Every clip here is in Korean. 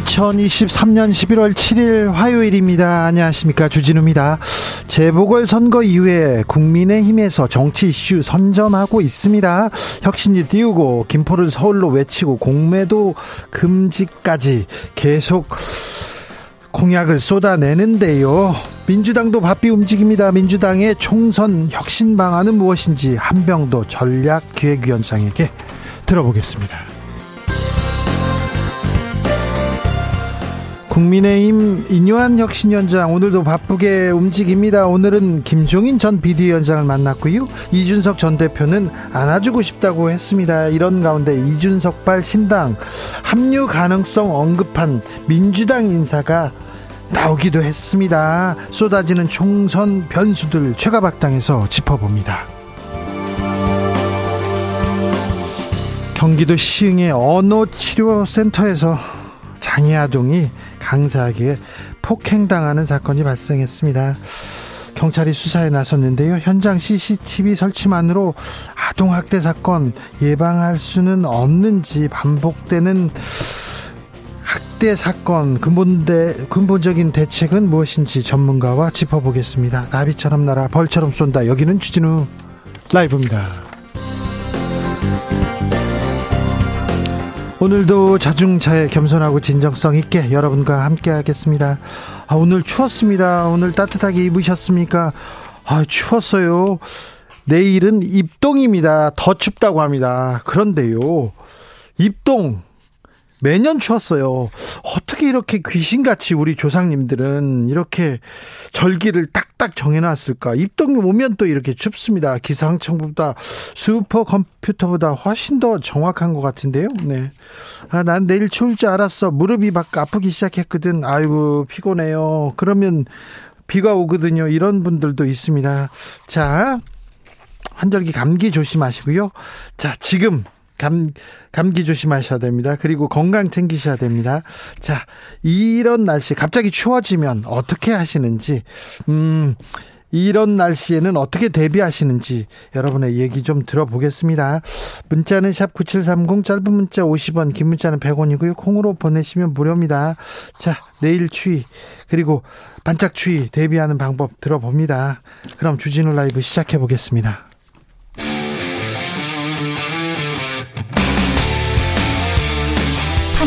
2023년 11월 7일 화요일입니다. 안녕하십니까. 주진우입니다. 재보궐선거 이후에 국민의힘에서 정치 이슈 선점하고 있습니다. 혁신이 띄우고 김포를 서울로 외치고 공매도 금지까지 계속 공약을 쏟아내는데요. 민주당도 바삐 움직입니다. 민주당의 총선 혁신 방안은 무엇인지 한병도 전략기획위원장에게 들어보겠습니다. 국민의힘 인요한 혁신위원장 오늘도 바쁘게 움직입니다. 오늘은 김종인 전 비대위원장을 만났고요. 이준석 전 대표는 안아주고 싶다고 했습니다. 이런 가운데 이준석발 신당 합류 가능성 언급한 민주당 인사가 나오기도 했습니다. 쏟아지는 총선 변수들 최가박당에서 짚어봅니다. 경기도 시흥의 언어치료센터에서 장애 아동이 강사에게 폭행당하는 사건이 발생했습니다. 경찰이 수사에 나섰는데요. 현장 CCTV 설치만으로 아동학대 사건 예방할 수는 없는지 반복되는 학대 사건 근본대, 근본적인 대책은 무엇인지 전문가와 짚어보겠습니다. 나비처럼 날아 벌처럼 쏜다. 여기는 주진우 라이브입니다. 오늘도 자중차에 겸손하고 진정성 있게 여러분과 함께 하겠습니다. 아, 오늘 추웠습니다. 오늘 따뜻하게 입으셨습니까? 아, 추웠어요. 내일은 입동입니다. 더 춥다고 합니다. 그런데요. 입동 매년 추웠어요. 어떻게 이렇게 귀신같이 우리 조상님들은 이렇게 절기를 딱딱 정해놨을까? 입동이 오면 또 이렇게 춥습니다. 기상청보다 슈퍼컴퓨터보다 훨씬 더 정확한 것 같은데요. 네. 아, 난 내일 추울 줄 알았어. 무릎이 막 아프기 시작했거든. 아이고, 피곤해요. 그러면 비가 오거든요. 이런 분들도 있습니다. 자, 환절기 감기 조심하시고요. 자, 지금 감, 감기 조심하셔야 됩니다. 그리고 건강 챙기셔야 됩니다. 자, 이런 날씨, 갑자기 추워지면 어떻게 하시는지, 음, 이런 날씨에는 어떻게 대비하시는지 여러분의 얘기 좀 들어보겠습니다. 문자는 샵 9730 짧은 문자 50원 긴 문자는 100원이고요. 콩으로 보내시면 무료입니다. 자 내일 추위 그리고 반짝 추위 대비하는 방법 들어봅니다. 그럼 주진우 라이브 시작해 보겠습니다.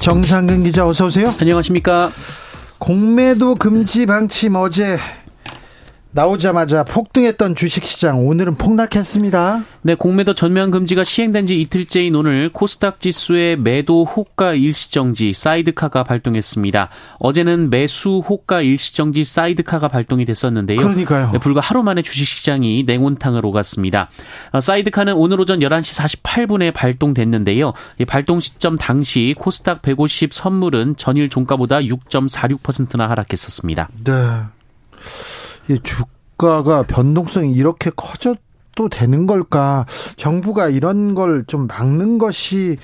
정상근 기자 어서 오세요. 안녕하십니까. 공매도 금지 방침 어제 나오자마자 폭등했던 주식시장 오늘은 폭락했습니다. 네, 공매도 전면 금지가 시행된 지 이틀째인 오늘 코스닥 지수의 매도 호가 일시정지 사이드카가 발동했습니다. 어제는 매수 호가 일시정지 사이드카가 발동이 됐었는데요. 그러니까요. 네, 불과 하루 만에 주식시장이 냉온탕을 오갔습니다. 어, 사이드카는 오늘 오전 11시 48분에 발동됐는데요. 발동 시점 당시 코스닥 150 선물은 전일 종가보다 6.46%나 하락했었습니다. 네. 이 주가가 변동성이 이렇게 커져도 되는 걸까? 정부가 이런 걸 좀 막는 것이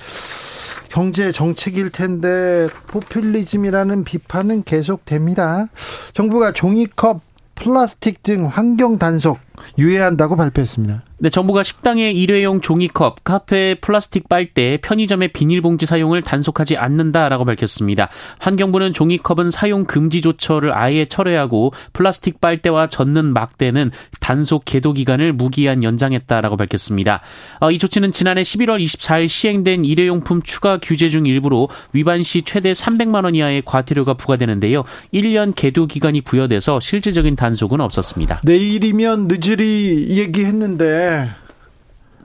경제 정책일 텐데 포퓰리즘이라는 비판은 계속됩니다. 정부가 종이컵, 플라스틱 등 환경 단속 유예한다고 발표했습니다. 네, 정부가 식당의 일회용 종이컵, 카페 플라스틱 빨대, 편의점의 비닐봉지 사용을 단속하지 않는다라고 밝혔습니다. 환경부는 종이컵은 사용 금지 조처를 아예 철회하고 플라스틱 빨대와 젖는 막대는 단속 계도 기간을 무기한 연장했다라고 밝혔습니다. 어, 이 조치는 지난해 11월 24일 시행된 일회용품 추가 규제 중 일부로 위반 시 최대 300만 원 이하의 과태료가 부과되는데요. 1년 계도 기간이 부여돼서 실질적인 단속은 없었습니다. 내일이면 늦으리 얘기했는데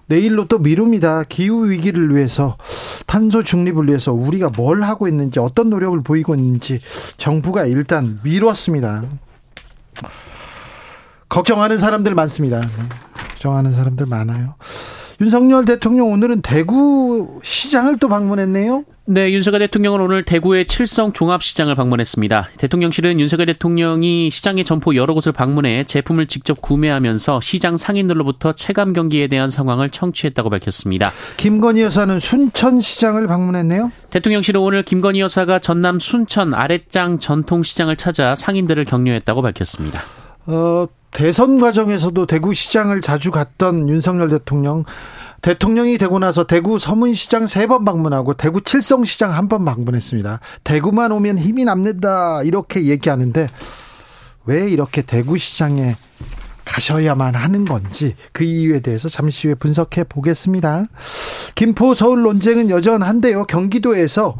내일로 또 미룹니다. 기후 위기를 위해서 탄소 중립을 위해서 우리가 뭘 하고 있는지 어떤 노력을 보이고 있는지 정부가 일단 미뤘습니다. 걱정하는 사람들 많습니다. 걱정하는 사람들 많아요. 윤석열 대통령 오늘은 대구 시장을 또 방문했네요. 네, 윤석열 대통령은 오늘 대구의 칠성 종합시장을 방문했습니다. 대통령실은 윤석열 대통령이 시장의 점포 여러 곳을 방문해 제품을 직접 구매하면서 시장 상인들로부터 체감 경기에 대한 상황을 청취했다고 밝혔습니다. 김건희 여사는 순천시장을 방문했네요. 대통령실은 오늘 김건희 여사가 전남 순천 아랫장 전통시장을 찾아 상인들을 격려했다고 밝혔습니다. 어, 대선 과정에서도 대구시장을 자주 갔던 윤석열 대통령 대통령이 되고 나서 대구 서문시장 세 번 방문하고 대구 칠성시장 한 번 방문했습니다. 대구만 오면 힘이 남는다 이렇게 얘기하는데 왜 이렇게 대구시장에 가셔야만 하는 건지 그 이유에 대해서 잠시 후에 분석해 보겠습니다. 김포 서울 논쟁은 여전한데요. 경기도에서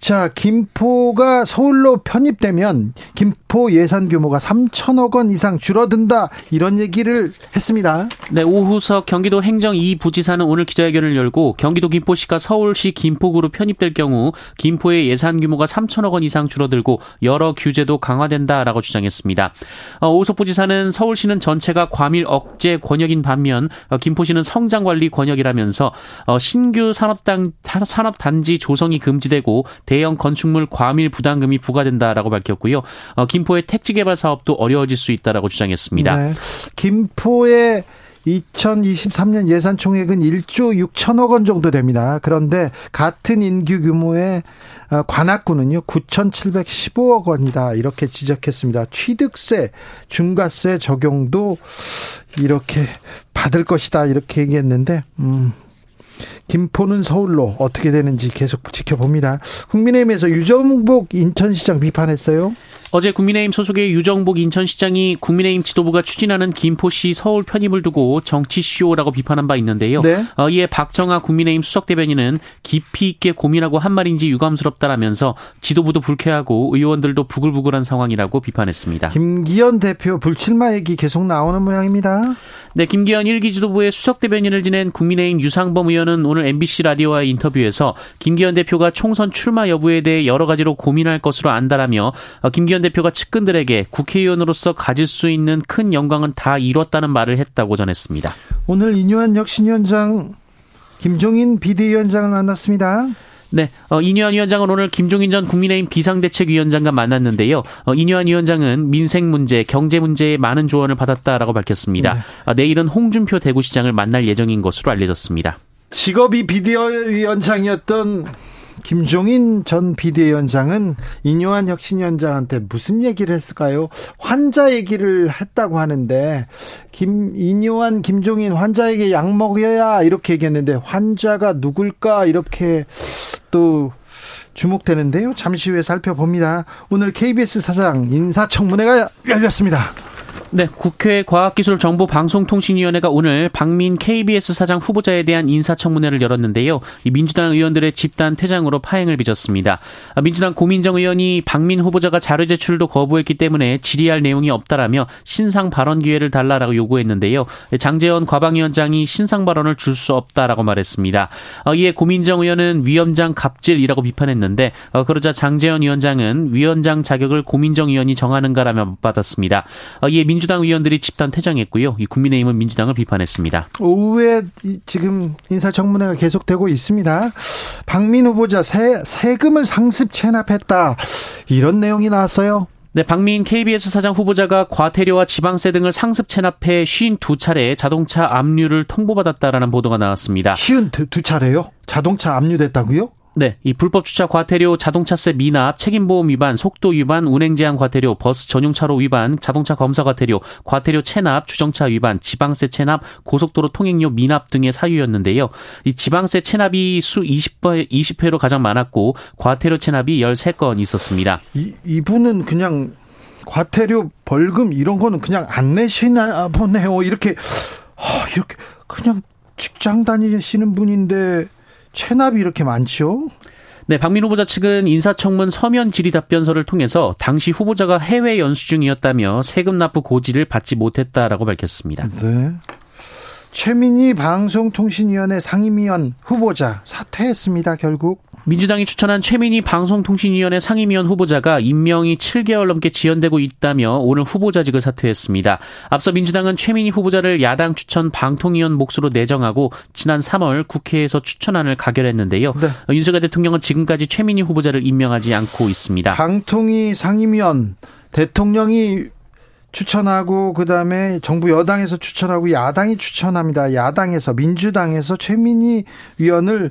자, 김포가 서울로 편입되면 김포 예산 규모가 3천억 원 이상 줄어든다 이런 얘기를 했습니다. 네, 오후석 경기도 행정 2부지사는 오늘 기자회견을 열고 경기도 김포시가 서울시 김포구로 편입될 경우 김포의 예산 규모가 3천억 원 이상 줄어들고 여러 규제도 강화된다라고 주장했습니다. 어, 오후석 부지사는 서울시는 전체가 과밀 억제 권역인 반면 어, 김포시는 성장 관리 권역이라면서 어, 신규 산업단 산업단지 조성이 금지되고 대형 건축물 과밀 부담금이 부과된다라고 밝혔고요. 어, 김포의 택지 개발 사업도 어려워질 수 있다라고 주장했습니다. 네. 김포의 2023년 예산 총액은 1조 6천억 원 정도 됩니다. 그런데 같은 인구 규모의 어, 관악구는요 9,715억 원이다 이렇게 지적했습니다. 취득세, 중과세 적용도 이렇게 받을 것이다 이렇게 얘기했는데 음, 김포는 서울로 어떻게 되는지 계속 지켜봅니다. 국민의힘에서 유정복 인천시장 비판했어요. 어제 국민의힘 소속의 유정복 인천시장이 국민의힘 지도부가 추진하는 김포시 서울 편입을 두고 정치쇼라고 비판한 바 있는데요. 네. 어, 이에 박정아 국민의힘 수석 대변인은 깊이 있게 고민하고 한 말인지 유감스럽다라면서 지도부도 불쾌하고 의원들도 부글부글한 상황이라고 비판했습니다. 김기현 대표 불출마 얘기 계속 나오는 모양입니다. 네, 김기현 1기 지도부의 수석 대변인을 지낸 국민의힘 유상범 의원은 오늘 MBC 라디오와의 인터뷰에서 김기현 대표가 총선 출마 여부에 대해 여러 가지로 고민할 것으로 안다라며 어, 김기현 대표가 측근들에게 국회의원으로서 가질 수 있는 큰 영광은 다 이뤘다는 말을 했다고 전했습니다. 오늘 이뇨한 혁신위원장 김종인 비대위원장을 만났습니다. 네, 어, 이뇨한 위원장은 오늘 김종인 전 국민의힘 비상대책위원장과 만났는데요. 어, 이뇨한 위원장은 민생 문제, 경제 문제에 많은 조언을 받았다라고 밝혔습니다. 네. 어, 내일은 홍준표 대구시장을 만날 예정인 것으로 알려졌습니다. 직업이 비대위원장이었던 김종인 전 비대위원장은 이뇨한 혁신위원장한테 무슨 얘기를 했을까요? 환자 얘기를 했다고 하는데 김 이뇨한 김종인 환자에게 약 먹여야 이렇게 얘기했는데 환자가 누굴까 이렇게 또 주목되는데요. 잠시 후에 살펴봅니다. 오늘 KBS 사장 인사청문회가 열렸습니다. 네, 국회 과학기술정보방송통신위원회가 오늘 박민 KBS 사장 후보자에 대한 인사청문회를 열었는데요. 이 민주당 의원들의 집단 퇴장으로 파행을 빚었습니다. 민주당 고민정 의원이 박민 후보자가 자료 제출도 거부했기 때문에 질의할 내용이 없다라며 신상 발언 기회를 달라라고 요구했는데요. 장재원 과방위원장이 신상 발언을 줄 수 없다라고 말했습니다. 어, 이에 고민정 의원은 위원장 갑질이라고 비판했는데 어, 그러자 장재원 위원장은 위원장 자격을 고민정 의원이 정하는가라며 받았습니다. 어, 이에 민 민주당 의원들이 집단 퇴장했고요. 이 국민의힘은 민주당을 비판했습니다. 오후에 지금 인사청문회가 계속되고 있습니다. 박민 후보자 세, 세금을 상습 체납했다. 이런 내용이 나왔어요. 네, 박민 KBS 사장 후보자가 과태료와 지방세 등을 상습 체납해 52차례 자동차 압류를 통보받았다라는 보도가 나왔습니다. 52차례요? 자동차 압류됐다고요? 네, 이 불법 주차 과태료, 자동차세 미납, 책임보험 위반, 속도 위반, 운행 제한 과태료, 버스 전용 차로 위반, 자동차 검사 과태료, 과태료 체납, 주정차 위반, 지방세 체납, 고속도로 통행료 미납 등의 사유였는데요. 이 지방세 체납이 수 20회, 20회로 가장 많았고 과태료 체납이 13건 있었습니다. 이, 이분은 그냥 과태료, 벌금 이런 거는 그냥 안 내시나 보네요. 이렇게 아, 이렇게 그냥 직장 다니시는 분인데 체납이 이렇게 많죠? 네, 박민 후보자 측은 인사청문 서면 질의 답변서를 통해서 당시 후보자가 해외 연수 중이었다며 세금 납부 고지를 받지 못했다라고 밝혔습니다. 네. 최민희 방송통신위원회 상임위원 후보자 사퇴했습니다. 결국 민주당이 추천한 최민희 방송통신위원회 상임위원 후보자가 임명이 7개월 넘게 지연되고 있다며 오늘 후보자직을 사퇴했습니다. 앞서 민주당은 최민희 후보자를 야당 추천 방통위원 몫으로 내정하고 지난 3월 국회에서 추천안을 가결했는데요. 네. 윤석열 대통령은 지금까지 최민희 후보자를 임명하지 않고 있습니다. 방통위 상임위원 대통령이 추천하고 그다음에 정부 여당에서 추천하고 야당이 추천합니다. 야당에서 민주당에서 최민희 위원을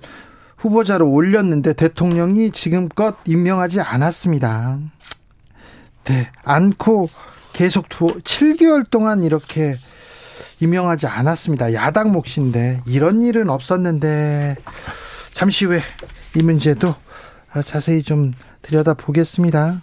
후보자로 올렸는데 대통령이 지금껏 임명하지 않았습니다. 네, 않고 계속 두 7개월 동안 이렇게 임명하지 않았습니다. 야당 몫인데 이런 일은 없었는데 잠시 후에 이 문제도 자세히 좀 들여다 보겠습니다.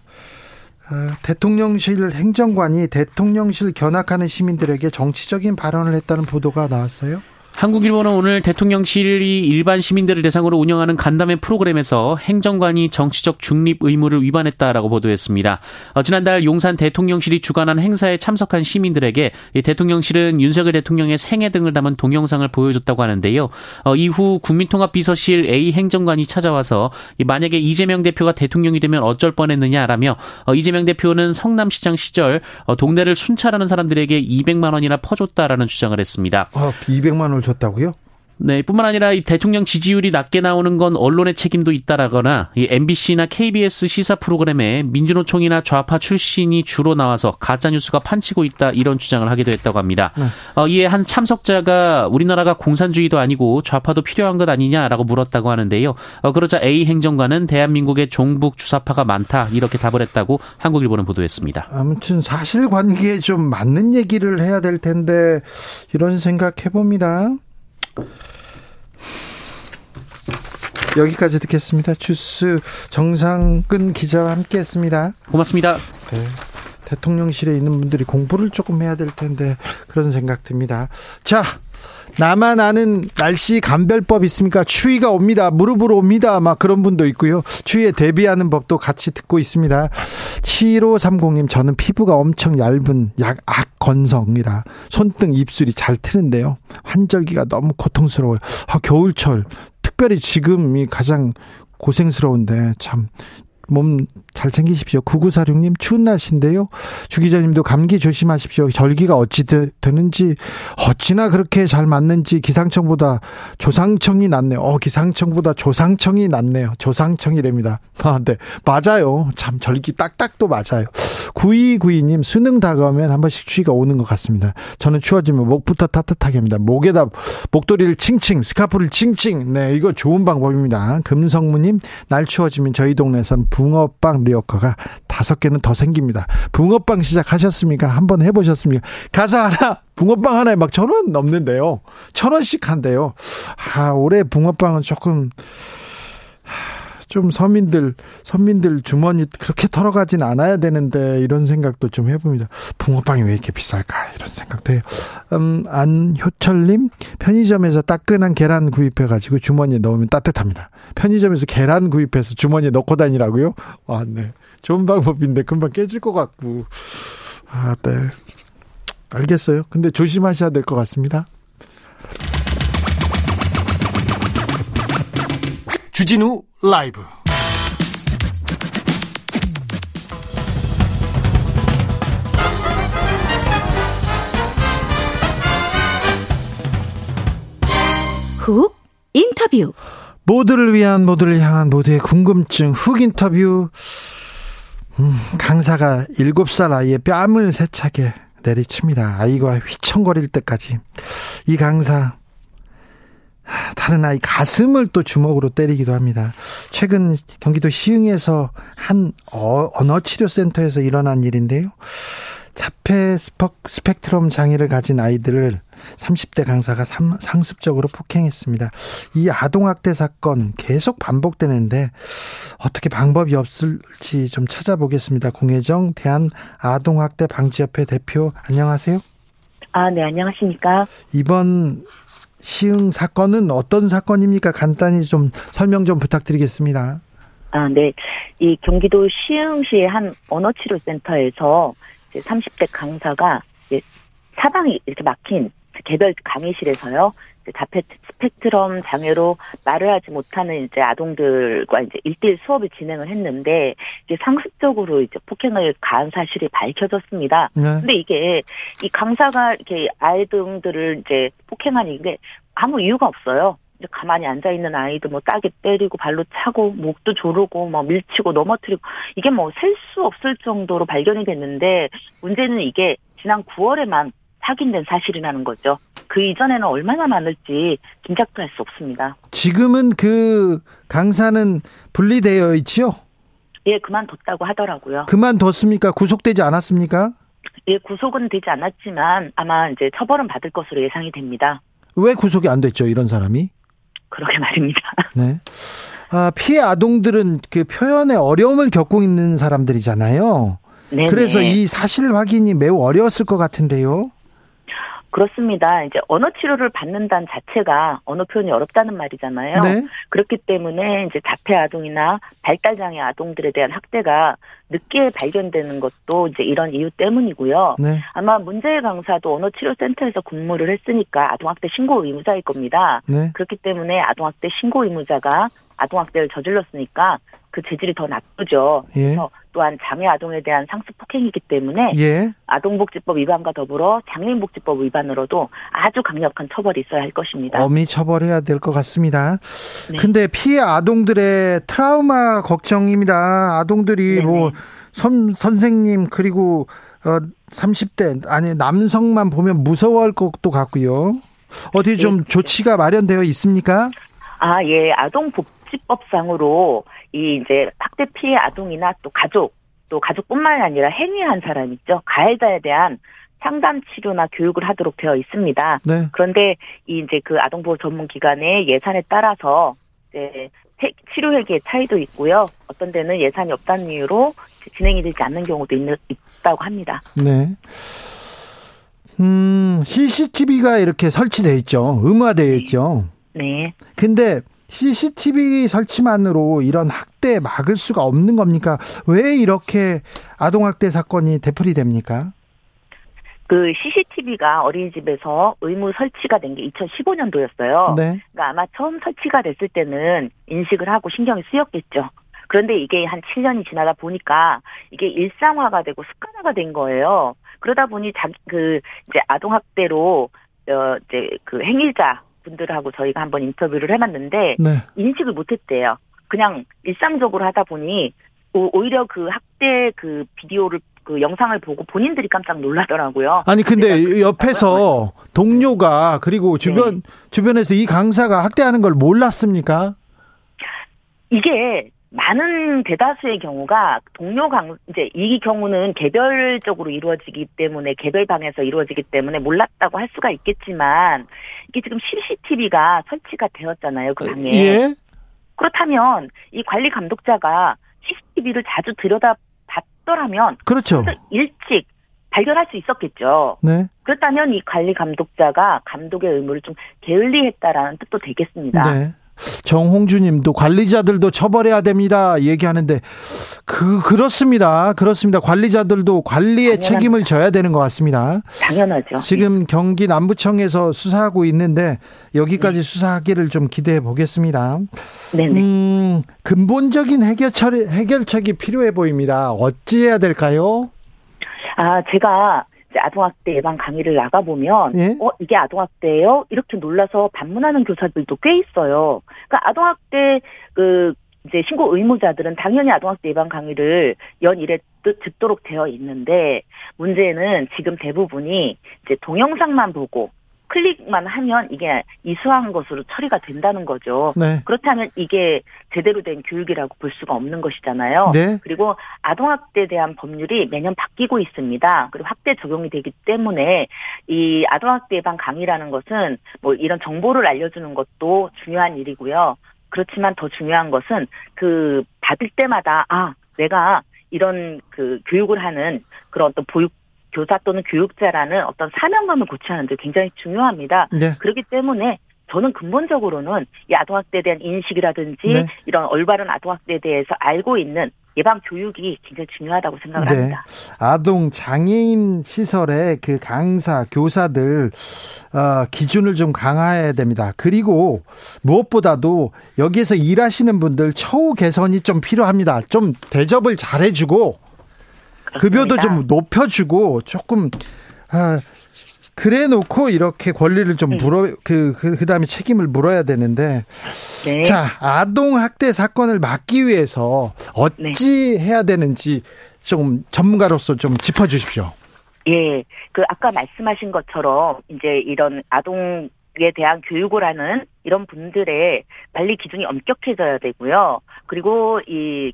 어, 대통령실 행정관이 대통령실 견학하는 시민들에게 정치적인 발언을 했다는 보도가 나왔어요. 한국일보는 오늘 대통령실이 일반 시민들을 대상으로 운영하는 간담회 프로그램에서 행정관이 정치적 중립 의무를 위반했다라고 보도했습니다. 어, 지난달 용산 대통령실이 주관한 행사에 참석한 시민들에게 대통령실은 윤석열 대통령의 생애 등을 담은 동영상을 보여줬다고 하는데요. 어, 이후 국민통합비서실 A 행정관이 찾아와서 만약에 이재명 대표가 대통령이 되면 어쩔 뻔했느냐라며 어, 이재명 대표는 성남시장 시절 어, 동네를 순찰하는 사람들에게 200만 원이나 퍼줬다라는 주장을 했습니다. 아, 200만 원을 줬다고요? 네, 뿐만 아니라 이 대통령 지지율이 낮게 나오는 건 언론의 책임도 있다라거나 이 MBC나 KBS 시사 프로그램에 민주노총이나 좌파 출신이 주로 나와서 가짜 뉴스가 판치고 있다 이런 주장을 하기도 했다고 합니다. 네. 어, 이에 한 참석자가 우리나라가 공산주의도 아니고 좌파도 필요한 것 아니냐라고 물었다고 하는데요. 어, 그러자 A 행정관은 대한민국의 종북 주사파가 많다 이렇게 답을 했다고 한국일보는 보도했습니다. 아무튼 사실관계에 좀 맞는 얘기를 해야 될 텐데 이런 생각 해봅니다. 여기까지 듣겠습니다. 주스 정상근 기자와 함께했습니다. 고맙습니다. 네. 대통령실에 있는 분들이 공부를 조금 해야 될 텐데 그런 생각 듭니다. 자, 나만 아는 날씨 감별법 있습니까? 추위가 옵니다. 무릎으로 옵니다. 막 그런 분도 있고요. 추위에 대비하는 법도 같이 듣고 있습니다. 7530님, 저는 피부가 엄청 얇은 약 악건성이라 손등 입술이 잘 트는데요. 환절기가 너무 고통스러워요. 아, 겨울철, 특별히 지금이 가장 고생스러운데 참 몸 잘 챙기십시오. 9946님 추운 날씨인데요. 주 기자님도 감기 조심하십시오. 절기가 어찌 되, 는지 어찌나 그렇게 잘 맞는지 기상청보다 조상청이 낫네요. 어, 기상청보다 조상청이 낫네요. 조상청이랍니다. 아, 네. 맞아요. 참 절기 딱딱도 맞아요. 9292님 수능 다가오면 한 번씩 추위가 오는 것 같습니다. 저는 추워지면 목부터 따뜻하게 합니다. 목에다 목도리를 칭칭, 스카프를 칭칭. 네, 이거 좋은 방법입니다. 금성무님 날 추워지면 저희 동네에서는 붕어빵 리어커가 다섯 개는 더 생깁니다. 붕어빵 시작하셨습니까? 한번 해보셨습니까? 가사 하나, 붕어빵 하나에 막 천 원 넘는데요. 천 원씩 한대요. 아, 올해 붕어빵은 조금, 좀 서민들 서민들 주머니 그렇게 털어가진 않아야 되는데 이런 생각도 좀 해봅니다. 붕어빵이 왜 이렇게 비쌀까 이런 생각도 해요. 음, 안효철님 편의점에서 따끈한 계란 구입해가지고 주머니에 넣으면 따뜻합니다. 편의점에서 계란 구입해서 주머니에 넣고 다니라고요? 아, 네. 좋은 방법인데 금방 깨질 것 같고. 아, 네. 알겠어요. 근데 조심하셔야 될 것 같습니다. 주진우 라이브. 훅 인터뷰. 모두를 위한 모두를 향한 모두의 궁금증 훅 인터뷰. 음, 강사가 7살 아이의 뺨을 세차게 내리칩니다. 아이가 휘청거릴 때까지. 이 강사 다른 아이 가슴을 또 주먹으로 때리기도 합니다. 최근 경기도 시흥에서 한 어, 언어치료센터에서 일어난 일인데요. 자폐 스펙트럼 장애를 가진 아이들을 30대 강사가 상습적으로 폭행했습니다. 이 아동학대 사건 계속 반복되는데 어떻게 방법이 없을지 좀 찾아보겠습니다. 공혜정 대한 아동학대 방지협회 대표 안녕하세요. 아, 네, 안녕하십니까. 이번 시흥 사건은 어떤 사건입니까? 간단히 좀 설명 좀 부탁드리겠습니다. 아, 네. 이 경기도 시흥시의 한 언어치료센터에서 30대 강사가 사방이 이렇게 막힌 개별 강의실에서요. 자폐 스펙트럼 장애로 말을 하지 못하는 이제 아동들과 이제 일대일 수업을 진행을 했는데 이제 상습적으로 이제 폭행을 가한 사실이 밝혀졌습니다. 네. 근데 이게 이 강사가 이렇게 아이들을 이제 폭행한 이게 아무 이유가 없어요. 이제 가만히 앉아 있는 아이도 뭐 따게 때리고 발로 차고 목도 조르고 뭐 밀치고 넘어뜨리고 이게 뭐 셀 수 없을 정도로 발견이 됐는데 문제는 이게 지난 9월에만 확인된 사실이라는 거죠. 그 이전에는 얼마나 많을지 짐작도 할 수 없습니다. 지금은 그 강사는 분리되어 있지요? 예, 그만뒀다고 하더라고요. 그만뒀습니까? 구속되지 않았습니까? 예, 구속은 되지 않았지만 아마 이제 처벌은 받을 것으로 예상이 됩니다. 왜 구속이 안 됐죠, 이런 사람이? 그러게 말입니다. 네. 아, 피해 아동들은 그 표현에 어려움을 겪고 있는 사람들이잖아요. 네. 그래서 이 사실 확인이 매우 어려웠을 것 같은데요. 그렇습니다. 이제 언어 치료를 받는다는 자체가 언어 표현이 어렵다는 말이잖아요. 네. 그렇기 때문에 이제 자폐 아동이나 발달 장애 아동들에 대한 학대가 늦게 발견되는 것도 이제 이런 이유 때문이고요. 네. 아마 문제의 강사도 언어 치료 센터에서 근무를 했으니까 아동학대 신고 의무자일 겁니다. 네. 그렇기 때문에 아동학대 신고 의무자가 아동학대를 저질렀으니까 그 재질이 더 나쁘죠. 예. 또한 장애 아동에 대한 상습 폭행이기 때문에 예. 아동복지법 위반과 더불어 장애인복지법 위반으로도 아주 강력한 처벌이 있어야 할 것입니다. 엄히 처벌해야 될 것 같습니다. 네. 근데 피해 아동들의 트라우마 걱정입니다. 아동들이 네네. 뭐 선, 선생님 그리고 어 30대 아니 남성만 보면 무서워할 것도 같고요. 어디 좀 네. 조치가 마련되어 있습니까? 아, 예. 아동 복지법상으로 이 이제 학대 피해 아동이나 또 가족 또 가족뿐만 아니라 행위한 사람 있죠 가해자에 대한 상담 치료나 교육을 하도록 되어 있습니다. 네. 그런데 이 이제 그 아동보호 전문 기관의 예산에 따라서 이제 치료 획기의 차이도 있고요. 어떤 데는 예산이 없다는 이유로 진행이 되지 않는 경우도 있, 있다고 합니다. 네. 음, CCTV가 이렇게 설치돼 있죠. 의무화되어 네. 있죠. 네. 근데 CCTV 설치만으로 이런 학대 막을 수가 없는 겁니까? 왜 이렇게 아동학대 사건이 되풀이 됩니까? 그 CCTV가 어린이집에서 의무 설치가 된 게 2015년도였어요. 네. 그러니까 아마 처음 설치가 됐을 때는 인식을 하고 신경이 쓰였겠죠. 그런데 이게 한 7년이 지나다 보니까 이게 일상화가 되고 습관화가 된 거예요. 그러다 보니 자기 그 이제 아동 학대로 어 이제 그 행위자 분들하고 저희가 한번 인터뷰를 해봤는데 네. 인식을 못했대요. 그냥 일상적으로 하다 보니 오히려 그 학대 그 비디오를 그 영상을 보고 본인들이 깜짝 놀라더라고요. 아니 근데 옆에서 동료가 그리고 주변 네. 주변에서 이 강사가 학대하는 걸 몰랐습니까? 이게 많은 대다수의 경우가 동료 강 이제 이 경우는 개별적으로 이루어지기 때문에 개별 방에서 이루어지기 때문에 몰랐다고 할 수가 있겠지만 이게 지금 CCTV가 설치가 되었잖아요 그 방에 예? 그렇다면 이 관리 감독자가 CCTV를 자주 들여다 봤더라면 그렇죠 일찍 발견할 수 있었겠죠. 네. 그렇다면 이 관리 감독자가 감독의 의무를 좀 게을리했다라는 뜻도 되겠습니다. 네. 정홍주님도 관리자들도 처벌해야 됩니다. 얘기하는데 그 그렇습니다. 그렇습니다. 관리자들도 관리의 당연합니다. 책임을 져야 되는 것 같습니다. 당연하죠. 지금 네. 경기 남부청에서 수사하고 있는데 여기까지 네. 수사하기를 좀 기대해 보겠습니다. 네. 음, 근본적인 해결처 해결책이 필요해 보입니다. 어찌해야 될까요? 아 제가 아동학대 예방 강의를 나가보면, 예? 어, 이게 아동학대예요? 이렇게 놀라서 반문하는 교사들도 꽤 있어요. 그러니까 아동학대, 그, 이제 신고 의무자들은 당연히 아동학대 예방 강의를 연일에 듣도록 되어 있는데, 문제는 지금 대부분이 이제 동영상만 보고, 클릭만 하면 이게 이수한 것으로 처리가 된다는 거죠. 네. 그렇다면 이게 제대로 된 교육이라고 볼 수가 없는 것이잖아요. 네. 그리고 아동학대에 대한 법률이 매년 바뀌고 있습니다. 그리고 학대 적용이 되기 때문에 이 아동학대 예방 강의라는 것은 뭐 이런 정보를 알려주는 것도 중요한 일이고요. 그렇지만 더 중요한 것은 그 받을 때마다 아 내가 이런 그 교육을 하는 그런 어떤 보육 교사 또는 교육자라는 어떤 사명감을 고취하는 데 굉장히 중요합니다. 네. 그렇기 때문에 저는 근본적으로는 이 아동학대에 대한 인식이라든지 네. 이런 올바른 아동학대에 대해서 알고 있는 예방 교육이 굉장히 중요하다고 생각을 네. 합니다. 아동 장애인 시설의 그 강사, 교사들 어, 기준을 좀 강화해야 됩니다. 그리고 무엇보다도 여기에서 일하시는 분들 처우 개선이 좀 필요합니다. 좀 대접을 잘해주고 급여도. 좀 높여주고 조금 아, 그래 놓고 이렇게 권리를 좀 음. 물어 그, 그 그다음에 책임을 물어야 되는데 네. 자 아동 학대 사건을 막기 위해서 어찌 네. 해야 되는지 좀 전문가로서 좀 짚어주십시오. 예, 그 아까 말씀하신 것처럼 이제 이런 아동 에 대한 교육을 하는 이런 분들의 관리 기준이 엄격해져야 되고요. 그리고 이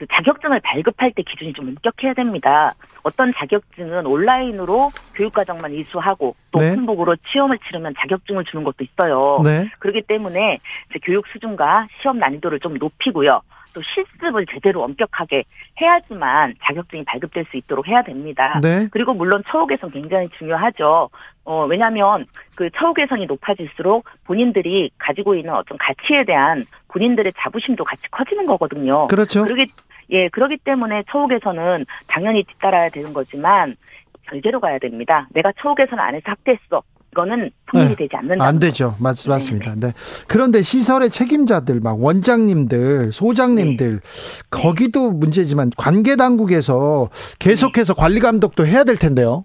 그 자격증을 발급할 때 기준이 좀 엄격해야 됩니다. 어떤 자격증은 온라인으로 교육과정만 이수하고 또 네. 오픈북으로 시험을 치르면 자격증을 주는 것도 있어요. 네, 그렇기 때문에 교육 수준과 시험 난이도를 좀 높이고요. 또 실습을 제대로 엄격하게 해야지만 자격증이 발급될 수 있도록 해야 됩니다. 네, 그리고 물론 처우 개선 굉장히 중요하죠. 어, 왜냐하면 그 처우 개선이 높아질수록 본인들이 가지고 있는 어떤 가치에 대한 본인들의 자부심도 같이 커지는 거거든요. 그렇죠. 그러기 예 그러기 때문에 처우 개선은 당연히 뒤따라야 되는 거지만 별개로 가야 됩니다. 내가 처우 개선 안 해서 학대했어. 이거는 성립이 네, 되지 않는다. 안 되죠. 맞, 맞습니다. 네. 그런데 시설의 책임자들, 막 원장님들, 소장님들, 네. 거기도 문제지만 관계 당국에서 계속해서 관리 감독도 해야 될 텐데요.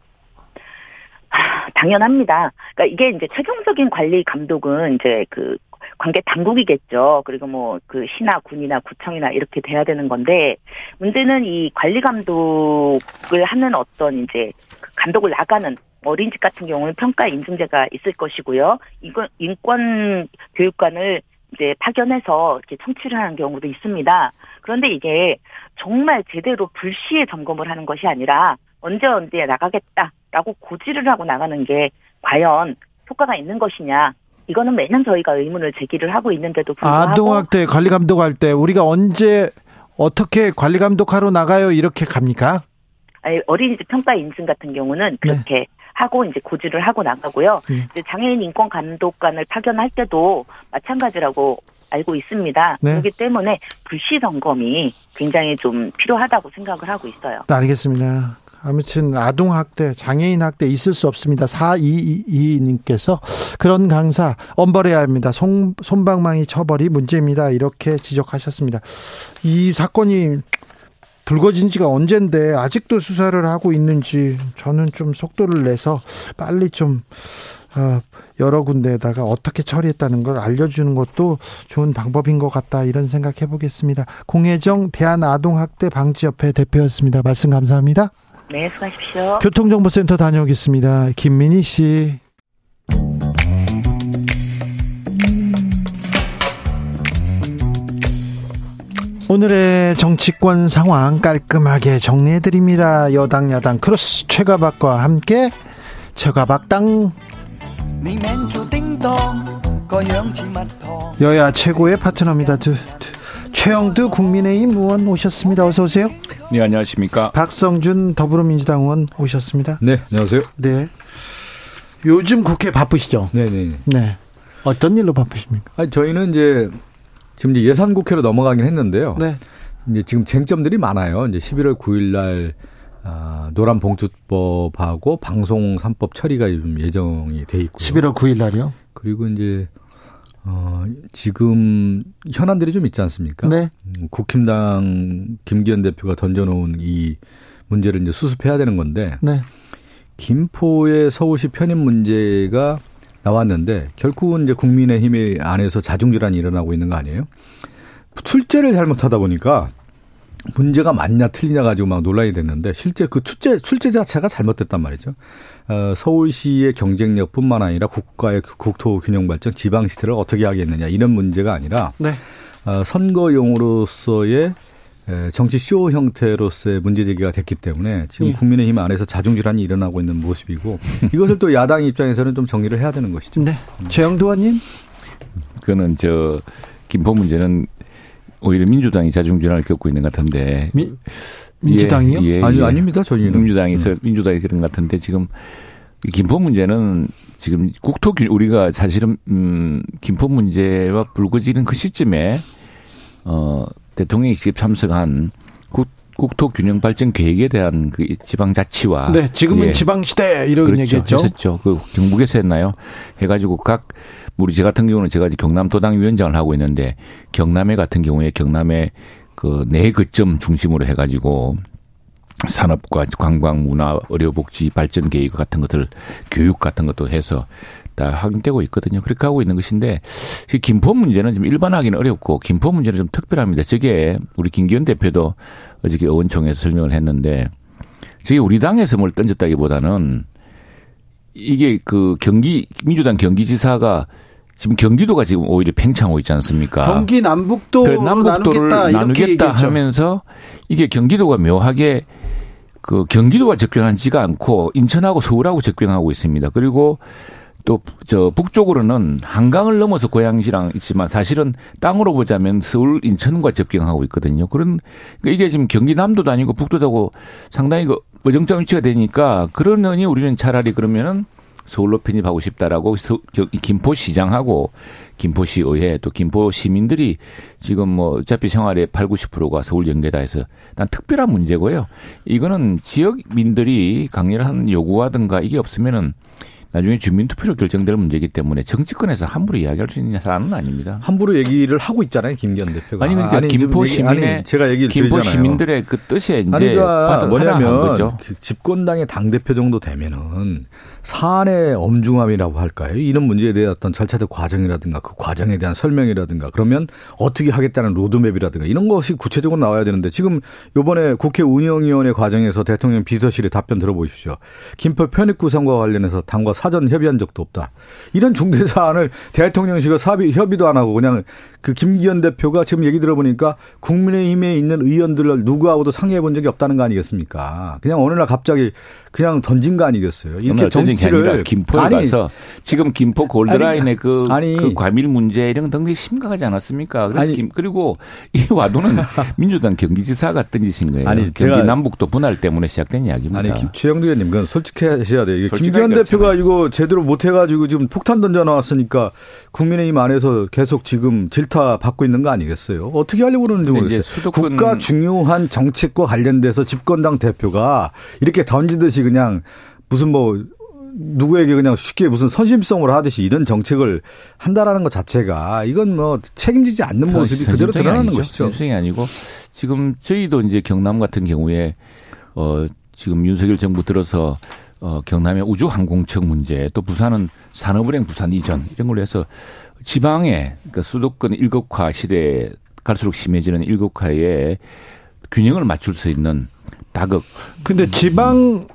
아, 당연합니다. 그러니까 이게 이제 최종적인 관리 감독은 이제 그 관계 당국이겠죠. 그리고 뭐 그 시나 군이나 구청이나 이렇게 돼야 되는 건데 문제는 이 관리 감독을 하는 어떤 이제 그 감독을 나가는 어린이집 같은 경우는 평가 인증제가 있을 것이고요. 이건 인권 교육관을 이제 파견해서 이렇게 청취를 하는 경우도 있습니다. 그런데 이게 정말 제대로 불시에 점검을 하는 것이 아니라 언제 언제 나가겠다라고 고지를 하고 나가는 게 과연 효과가 있는 것이냐. 이거는 매년 저희가 의문을 제기를 하고 있는데도 불구하고 아동학대 관리 감독할 때 우리가 언제 어떻게 관리 감독하러 나가요? 이렇게 갑니까? 아니, 어린이집 평가 인증 같은 경우는 그렇게 하고 이제 고지를 하고 나가고요. 네. 이제 장애인 인권 감독관을 파견할 때도 마찬가지라고 알고 있습니다. 네. 그렇기 때문에 불시 점검이 굉장히 좀 필요하다고 생각을 하고 있어요. 네, 알겠습니다. 아무튼 아동학대, 장애인학대 있을 수 없습니다. 4222님께서 그런 강사 엄벌해야 합니다. 손, 손방망이 처벌이 문제입니다. 이렇게 지적하셨습니다. 이 사건이 불거진 지가 언젠데 아직도 수사를 하고 있는지 저는 좀 속도를 내서 빨리 좀 어, 여러 군데에다가 어떻게 처리했다는 걸 알려주는 것도 좋은 방법인 것 같다 이런 생각 해 보겠습니다. 공혜정 대한아동학대 방지협회 대표였습니다. 말씀 감사합니다. 네, 수고하십시오. 교통정보센터 다녀오겠습니다. 김민희 씨. 오늘의 정치권 상황 깔끔하게 정리해드립니다. 여당 야당 크로스 최가박과 함께 최가박당 여야 최고의 파트너입니다. 두, 두, 최영두 국민의힘 의원 오셨습니다. 어서 오세요. 네, 안녕하십니까. 박성준 더불어민주당 의원 오셨습니다. 네, 안녕하세요. 네. 요즘 국회 바쁘시죠? 네 네. 네. 어떤 일로 바쁘십니까? 아니, 저희는 이제 지금 이제 예산 국회로 넘어가긴 했는데요. 네. 이제 지금 쟁점들이 많아요. 이제 11월 9일 날 아, 노란 봉투법하고 방송 3법 처리가 좀 예정이 돼 있고요. 11월 9일 날이요? 그리고 이제 어, 지금 현안들이 좀 있지 않습니까? 네. 음, 국힘당 김기현 대표가 던져놓은 이 문제를 이제 수습해야 되는 건데 네. 김포의 서울시 편입 문제가 나왔는데 결국은 이제 국민의힘의 안에서 자중질환이 일어나고 있는 거 아니에요? 출제를 잘못하다 보니까 문제가 맞냐 틀리냐 가지고 막 논란이 됐는데 실제 그 출제 출제 자체가 잘못됐단 말이죠. 어, 서울시의 경쟁력뿐만 아니라 국가의 국토 균형 발전, 지방 시대를 어떻게 하겠느냐 이런 문제가 아니라 네. 어, 선거용으로서의 정치 쇼 형태로서의 문제 제기가 됐기 때문에 지금 예. 국민의힘 안에서 자중질환이 일어나고 있는 모습이고 이것을 또 야당 입장에서는 좀 정리를 해야 되는 것이죠. 네. 최영도 의원님. 그거는 저 김포 문제는 오히려 민주당이 자중질환을 겪고 있는 것 같은데. 미, 민주당이요? 예, 예, 아니, 예. 아닙니다. 저희는. 민주당에서, 음. 민주당이 그런 것 같은데 지금 김포 문제는 지금 국토 우리가 사실은 음 김포 문제와 불거지는 그 시점에 어 대통령이 직접 참석한 국, 국토 균형 발전 계획에 대한 그 지방 자치와 네 지금은 예. 지방 시대 이런 그렇죠. 얘기했죠. 했었죠. 그 경북에서 했나요? 해가지고 각 우리 제 같은 경우는 제가 경남도당 위원장을 하고 있는데 경남에 같은 경우에 경남에 그 네 거점 중심으로 해가지고 산업과 관광, 문화, 의료복지 발전 계획 같은 것들 교육 같은 것도 해서 다 확인되고 있거든요. 그렇게 하고 있는 것인데 김포 문제는 좀 일반화하기는 어렵고 김포 문제는 좀 특별합니다. 저게 우리 김기현 대표도 어저께 의원총회에서 설명을 했는데 저게 우리 당에서 뭘 던졌다기보다는 이게 그 경기 민주당 경기지사가 지금 경기도가 지금 오히려 팽창하고 있지 않습니까? 경기 남북도 남북도를 나누겠다, 나누겠다 하면서 이게 경기도가 묘하게 그 경기도가 접경하지가 않고 인천하고 서울하고 접경하고 있습니다. 그리고 또 저 북쪽으로는 한강을 넘어서 고양시랑 있지만 사실은 땅으로 보자면 서울 인천과 접경하고 있거든요. 그런 그러니까 이게 지금 경기남도도 아니고 북도도 상당히 그 어정쩡 위치가 되니까 그러느니 우리는 차라리 그러면은 서울로 편입하고 싶다라고 김포시장하고 김포시의회 또 김포 시민들이 지금 뭐 어차피 생활의 8, 90%가 서울 연계다 해서 난 특별한 문제고요. 이거는 지역민들이 강렬한 요구하든가 이게 없으면은 나중에 주민투표로 결정될 문제이기 때문에 정치권에서 함부로 이야기할 수 있는 사안은 아닙니다. 함부로 얘기를 하고 있잖아요, 김기현 대표가. 아니 그러니까 아니, 김포 시민의 제가 얘기를 김포 드리잖아요. 시민들의 그 뜻에 이제 그러니까 뭐냐면. 그 집권당의 당 대표 정도 되면은 사안의 엄중함이라고 할까요? 이런 문제에 대한 어떤 절차적 과정이라든가 그 과정에 대한 설명이라든가 그러면 어떻게 하겠다는 로드맵이라든가 이런 것이 구체적으로 나와야 되는데 지금 요번에 국회 운영위원회 과정에서 대통령 비서실에 답변 들어보십시오. 김포 편입 구성과 관련해서 당과 사전 협의한 적도 없다. 이런 중대 사안을 대통령실과 협의도 안 하고 그냥 그 김기현 대표가 지금 얘기 들어보니까 국민의힘에 있는 의원들을 누구하고도 상의해 본 적이 없다는 거 아니겠습니까? 그냥 어느 날 갑자기 그냥 던진 거 아니겠어요? 이렇게 정치를 김포에 아니, 가서 지금 김포 골드라인의 그, 아니, 그 과밀 문제 이런 등등이 심각하지 않았습니까? 그래서 아니, 김, 그리고 이 와도는 민주당 경기지사가 던지신 거예요. 아니, 경기 남북도 분할 때문에 시작된 이야기입니다. 아니, 최영두 의원님, 그건 솔직하셔야 돼요. 김기현 대표가 이거 제대로 못 해가지고 지금 폭탄 던져 나왔으니까 국민의힘 안에서 계속 지금 질타 받고 있는 거 아니겠어요? 어떻게 하려고 그러는지 모르겠어요. 국가 중요한 정책과 관련돼서 집권당 대표가 이렇게 던지듯이 그냥 무슨 뭐 누구에게 그냥 쉽게 무슨 선심성으로 하듯이 이런 정책을 한다라는 것 자체가 이건 뭐 책임지지 않는 모습이 그대로 드러나는 아니죠. 것이죠. 선심성이 아니고 지금 저희도 이제 경남 같은 경우에 어 지금 윤석열 정부 들어서 어 경남의 우주 항공청 문제 또 부산은 산업은행 부산 이전 이런 걸로 해서 지방에 그러니까 수도권 일극화 시대에 갈수록 심해지는 일극화에 균형을 맞출 수 있는 다극. 근데 지방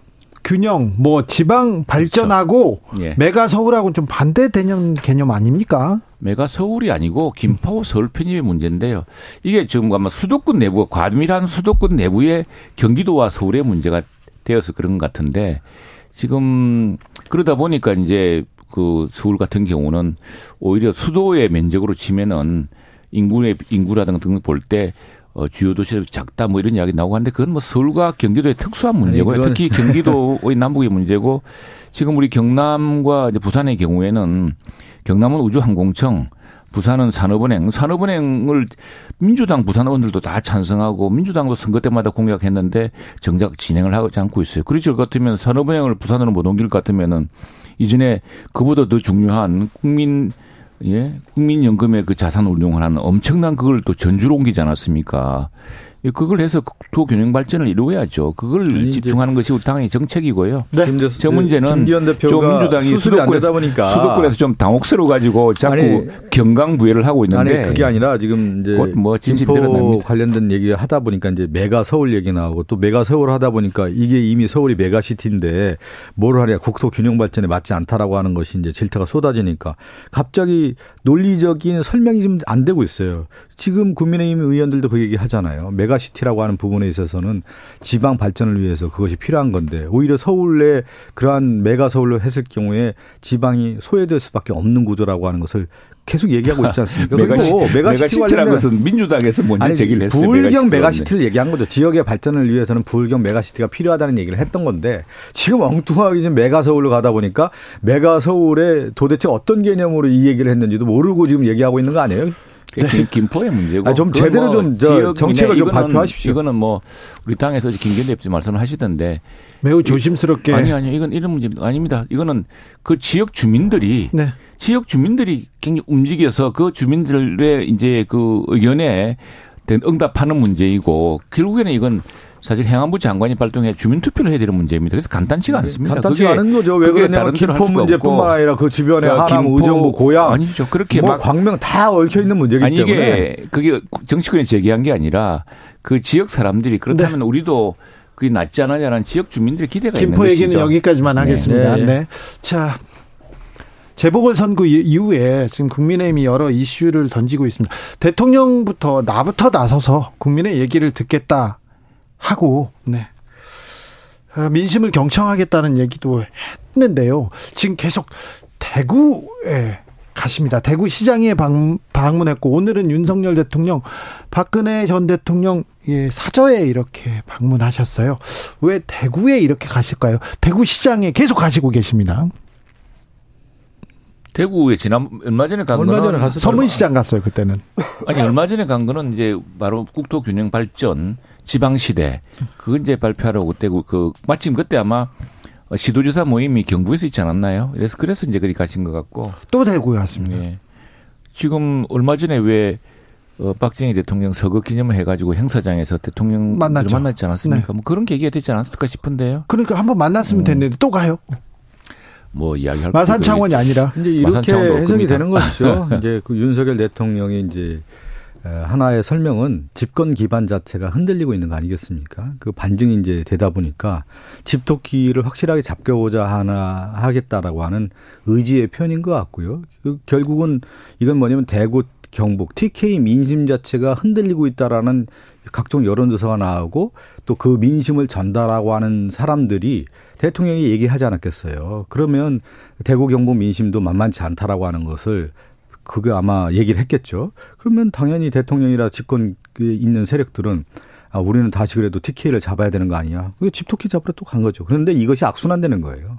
균형, 뭐 지방 발전하고 그렇죠. 예. 메가 서울하고는 좀 반대 개념 개념 아닙니까? 메가 서울이 아니고 김포 서울 편입의 문제인데요. 이게 지금 아마 수도권 내부 과밀한 수도권 내부의 경기도와 서울의 문제가 되어서 그런 것 같은데 지금 그러다 보니까 이제 그 서울 같은 경우는 오히려 수도의 면적으로 치면은 인구의 인구라든가 등을 볼때 어, 주요 도시들 작다 뭐 이런 이야기 나오고 하는데 그건 뭐 서울과 경기도의 특수한 문제고요. 아니, 특히 경기도의 남북의 문제고 지금 우리 경남과 이제 부산의 경우에는 경남은 우주항공청 부산은 산업은행, 산업은행을 민주당 부산 의원들도 다 찬성하고 민주당도 선거 때마다 공약했는데 정작 진행을 하지 않고 있어요. 그렇죠. 같으면 산업은행을 부산으로 못 옮길 것 같으면은 이전에 그보다 더 중요한 국민 예, 국민연금의 그 자산 운용을 하는 엄청난 그걸 또 전주로 옮기지 않았습니까? 그걸 해서 국토 균형 발전을 이루어야죠. 그걸 아니, 집중하는 것이 우리 당의 정책이고요. 네. 저 문제는 좀 민주당이 수도권에서, 보니까 수도권에서 좀 당혹스러워 가지고 자꾸 아니, 견강부회를 하고 있는데 아니 그게 아니라 지금 이제 뭐 진보 관련된 얘기 하다 보니까 이제 메가 서울 얘기 나오고 또 메가 서울 하다 보니까 이게 이미 서울이 메가 시티인데 뭘 하냐 국토 균형 발전에 맞지 않다라고 하는 것이 이제 질타가 쏟아지니까 갑자기 논리적인 설명이 좀 안 되고 있어요. 지금 국민의힘 의원들도 그 얘기 하잖아요. 메가시티라고 하는 부분에 있어서는 지방 발전을 위해서 그것이 필요한 건데 오히려 서울에 그러한 메가 서울로 했을 경우에 지방이 소외될 수밖에 없는 구조라고 하는 것을 계속 얘기하고 있지 않습니까? 메가시, 그리고 메가시티라는 것은 민주당에서 먼저 아니, 제기를 했어요. 부울경 메가시티 를 얘기한 거죠. 지역의 발전을 위해서는 부울경 메가시티가 필요하다는 얘기를 했던 건데 지금 엉뚱하게 지금 메가 서울로 가다 보니까 메가 서울에 도대체 어떤 개념으로 이 얘기를 했는지도 모르고 지금 얘기하고 있는 거 아니에요? 네. 김포의 문제고. 아, 좀 제대로 뭐 좀 정책을 좀 발표하십시오. 이거는 뭐 우리 당에서 김경대 씨 말씀을 하시던데 매우 조심스럽게 아니 아니 이건 이런 문제 아닙니다. 이거는 그 지역 주민들이 네. 지역 주민들이 굉장히 움직여서 그 주민들의 이제 그 의견에 응답하는 문제이고 결국에는 이건 사실 행안부 장관이 발동해 주민투표를 해야 되는 문제입니다. 그래서 간단치가 네, 않습니다. 간단치 않은 거죠. 왜 그러냐면 김포 문제뿐만 아니라 그 주변에 그러니까 하남, 김포, 의정부, 고양 아니죠. 그렇게 뭐 막 광명 다 얽혀 있는 문제기 아니, 때문에 이게 그게 정치권이 제기한 게 아니라 그 지역 사람들이 그렇다면 네. 우리도 그게 낫지 않느냐는 지역 주민들의 기대가 있는 것이죠. 김포 얘기는 여기까지만 네. 하겠습니다. 네. 네. 자, 재보궐선거 이후에 지금 국민의힘이 여러 이슈를 던지고 있습니다. 대통령부터 나부터 나서서 국민의 얘기를 듣겠다 하고 네. 아, 민심을 경청하겠다는 얘기도 했는데요. 지금 계속 대구에 가십니다. 대구 시장에 방문했고 오늘은 윤석열 대통령, 박근혜 전 대통령 사저에 이렇게 방문하셨어요. 왜 대구에 이렇게 가실까요? 대구 시장에 계속 가시고 계십니다. 대구에 지난 얼마 전에 간 얼마 거는 전에 서문시장 갔어요 그때는. 아니 얼마 전에 간 거는 이제 바로 국토균형 발전 지방시대 그건 이제 발표하러 그때 그 마침 그때 아마 시도지사 모임이 경북에서 있지 않았나요? 그래서 그래서 이제 그리 가신 것 같고 또 대구에 갔습니다. 네. 지금 얼마 전에 왜 어, 박정희 대통령 서거 기념을 해가지고 행사장에서 대통령 만났죠. 만났지 않았습니까? 네. 뭐 그런 계기가 되지 않았을까 싶은데요. 그러니까 한번 만났으면 음. 됐는데 또 가요. 뭐 이야기할 마산 창원이 아니라 이제 이렇게 해석이 되는 것이죠. 이제 그 윤석열 대통령이 이제 하나의 설명은 집권 기반 자체가 흔들리고 있는 거 아니겠습니까? 그 반증이 이제 되다 보니까 집토끼를 확실하게 잡혀보자 하나 하겠다라고 하는 의지의 표현인 것 같고요. 그 결국은 이건 뭐냐면 대구 경북 TK 민심 자체가 흔들리고 있다라는 각종 여론조사가 나오고 또 그 민심을 전달하고 하는 사람들이 대통령이 얘기하지 않았겠어요. 그러면 대구 경북 민심도 만만치 않다라고 하는 것을 그게 아마 얘기를 했겠죠. 그러면 당연히 대통령이라 집권에 있는 세력들은 아, 우리는 다시 그래도 TK를 잡아야 되는 거 아니냐. 그게 집토끼 잡으러 또 간 거죠. 그런데 이것이 악순환되는 거예요.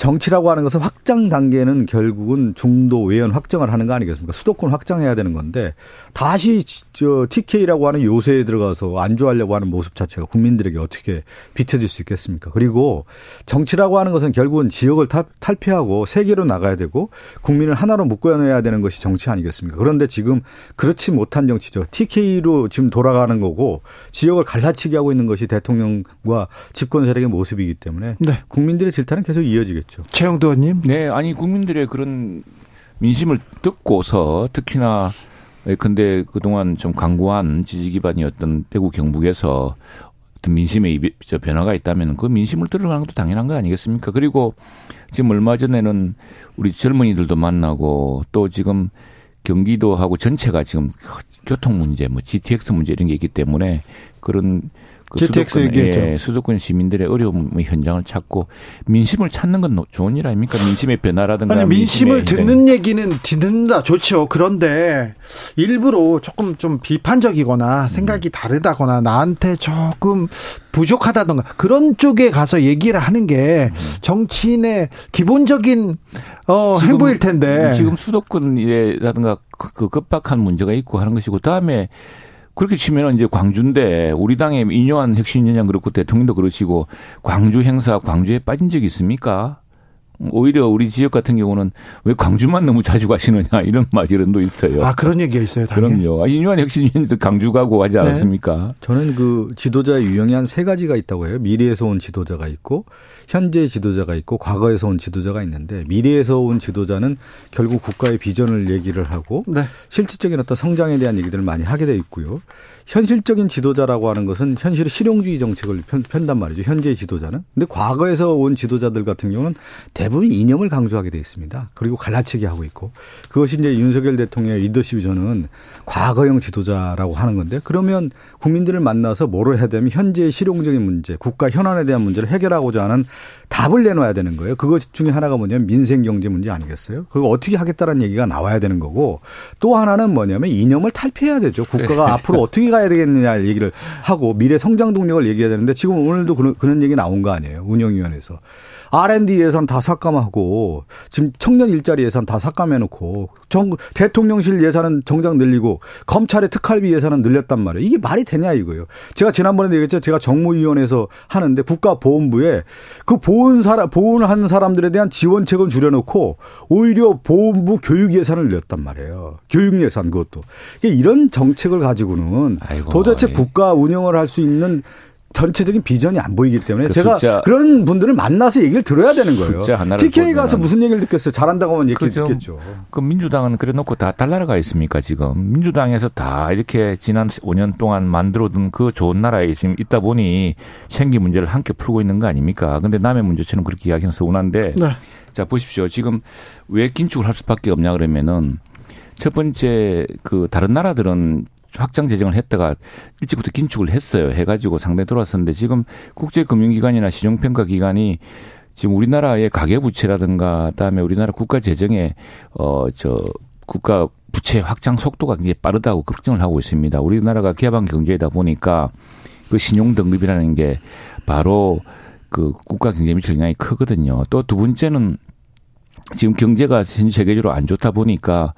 정치라고 하는 것은 확장 단계는 결국은 중도 외연 확정을 하는 거 아니겠습니까? 수도권 확장해야 되는 건데 다시 저 TK라고 하는 요새에 들어가서 안주하려고 하는 모습 자체가 국민들에게 어떻게 비춰질 수 있겠습니까? 그리고 정치라고 하는 것은 결국은 지역을 탈피하고 세계로 나가야 되고 국민을 하나로 묶어내야 되는 것이 정치 아니겠습니까? 그런데 지금 그렇지 못한 정치죠. TK로 지금 돌아가는 거고 지역을 갈라치기 하고 있는 것이 대통령과 집권 세력의 모습이기 때문에 네. 국민들의 질타는 계속 이어지겠죠. 있죠. 최영도 의원님. 네, 아니 국민들의 그런 민심을 듣고서 특히나 근데 그동안 좀 강고한 지지 기반이었던 대구 경북에서 어떤 민심의 변화가 있다면 그 민심을 들어가는 것도 당연한 거 아니겠습니까? 그리고 지금 얼마 전에는 우리 젊은이들도 만나고 또 지금 경기도하고 전체가 지금 교통 문제, 뭐 GTX 문제 이런 게 있기 때문에 그런 그 수도권, 예, 수도권 시민들의 어려움 현장을 찾고 민심을 찾는 건 좋은 일 아닙니까? 민심의 변화라든가. 아니, 민심을 듣는 얘기는 듣는다 좋죠. 그런데 일부러 조금 좀 비판적이거나 생각이 음. 다르다거나 나한테 조금 부족하다던가 그런 쪽에 가서 얘기를 하는 게 음. 정치인의 기본적인 어, 행보일 텐데. 지금 수도권이라든가 그, 그 급박한 문제가 있고 하는 것이고 다음에 그렇게 치면은 이제 광주인데 우리 당의 인요한 혁신위원장 그렇고 대통령도 그러시고 광주 행사 광주에 빠진 적이 있습니까? 오히려 우리 지역 같은 경우는 왜 광주만 너무 자주 가시느냐 이런 말이런도 있어요. 아 그런 얘기가 있어요. 당연히. 그럼요. 아, 이유한 혁신위원도 광주 가고 하지 네. 않았습니까? 네. 저는 그 지도자의 유형이 한 세 가지가 있다고 해요. 미래에서 온 지도자가 있고 현재 지도자가 있고 과거에서 온 지도자가 있는데 미래에서 온 지도자는 결국 국가의 비전을 얘기를 하고 네. 실질적인 어떤 성장에 대한 얘기들을 많이 하게 돼 있고요. 현실적인 지도자라고 하는 것은 현실의 실용주의 정책을 편, 편단 말이죠. 현재의 지도자는. 근데 과거에서 온 지도자들 같은 경우는 대부분 이념을 강조하게 돼 있습니다. 그리고 갈라치기 하고 있고 그것이 이제 윤석열 대통령의 리더십이 저는 과거형 지도자라고 하는 건데 그러면 국민들을 만나서 뭐를 해야 되면 현재의 실용적인 문제, 국가 현안에 대한 문제를 해결하고자 하는 답을 내놔야 되는 거예요. 그것 중에 하나가 뭐냐면 민생 경제 문제 아니겠어요? 그거 어떻게 하겠다는 얘기가 나와야 되는 거고 또 하나는 뭐냐면 이념을 탈피해야 되죠. 국가가 네. 앞으로 어떻게 가야 되겠느냐 얘기를 하고 미래 성장 동력을 얘기해야 되는데 지금 오늘도 그런, 그런 얘기 나온 거 아니에요. 운영위원회에서. R&D 예산 다 삭감하고 지금 청년 일자리 예산 다 삭감해놓고 정 대통령실 예산은 정작 늘리고 검찰의 특활비 예산은 늘렸단 말이에요. 이게 말이 되냐 이거예요. 제가 지난번에 얘기했죠. 제가 정무위원회에서 하는데 국가보훈부에 그 보훈 사람 보훈한 사람들에 대한 지원책은 줄여놓고 오히려 보훈부 교육 예산을 늘렸단 말이에요. 교육 예산 그것도 이런 정책을 가지고는 아이고, 도대체 예. 국가 운영을 할 수 있는 전체적인 비전이 안 보이기 때문에 그 제가 숫자, 그런 분들을 만나서 얘기를 들어야 되는 거예요. TK 가서 무슨 얘기를 듣겠어요? 잘한다고 하면 얘기 그렇죠. 듣겠죠. 그 민주당은 그래 놓고 다 달나라가 있습니까 지금 민주당에서 다 이렇게 지난 5년 동안 만들어둔 그 좋은 나라에 지금 있다 보니 생기 문제를 함께 풀고 있는 거 아닙니까? 근데 남의 문제처럼 그렇게 이야기하는 서운한데 네. 자 보십시오. 지금 왜 긴축을 할 수밖에 없냐 그러면은 첫 번째 그 다른 나라들은 확장 재정을 했다가 일찍부터 긴축을 했어요. 해가지고 상당히 돌아섰는데 지금 국제금융기관이나 시중평가기관이 지금 우리나라의 가계부채라든가 그다음에 우리나라 국가 재정의 어저 국가 부채 확장 속도가 굉장히 빠르다고 걱정을 하고 있습니다. 우리나라가 개방 경제이다 보니까 그 신용 등급이라는 게 바로 그 국가 경제 미칠 영향이 크거든요. 또 두 번째는 지금 경제가 전 세계적으로 안 좋다 보니까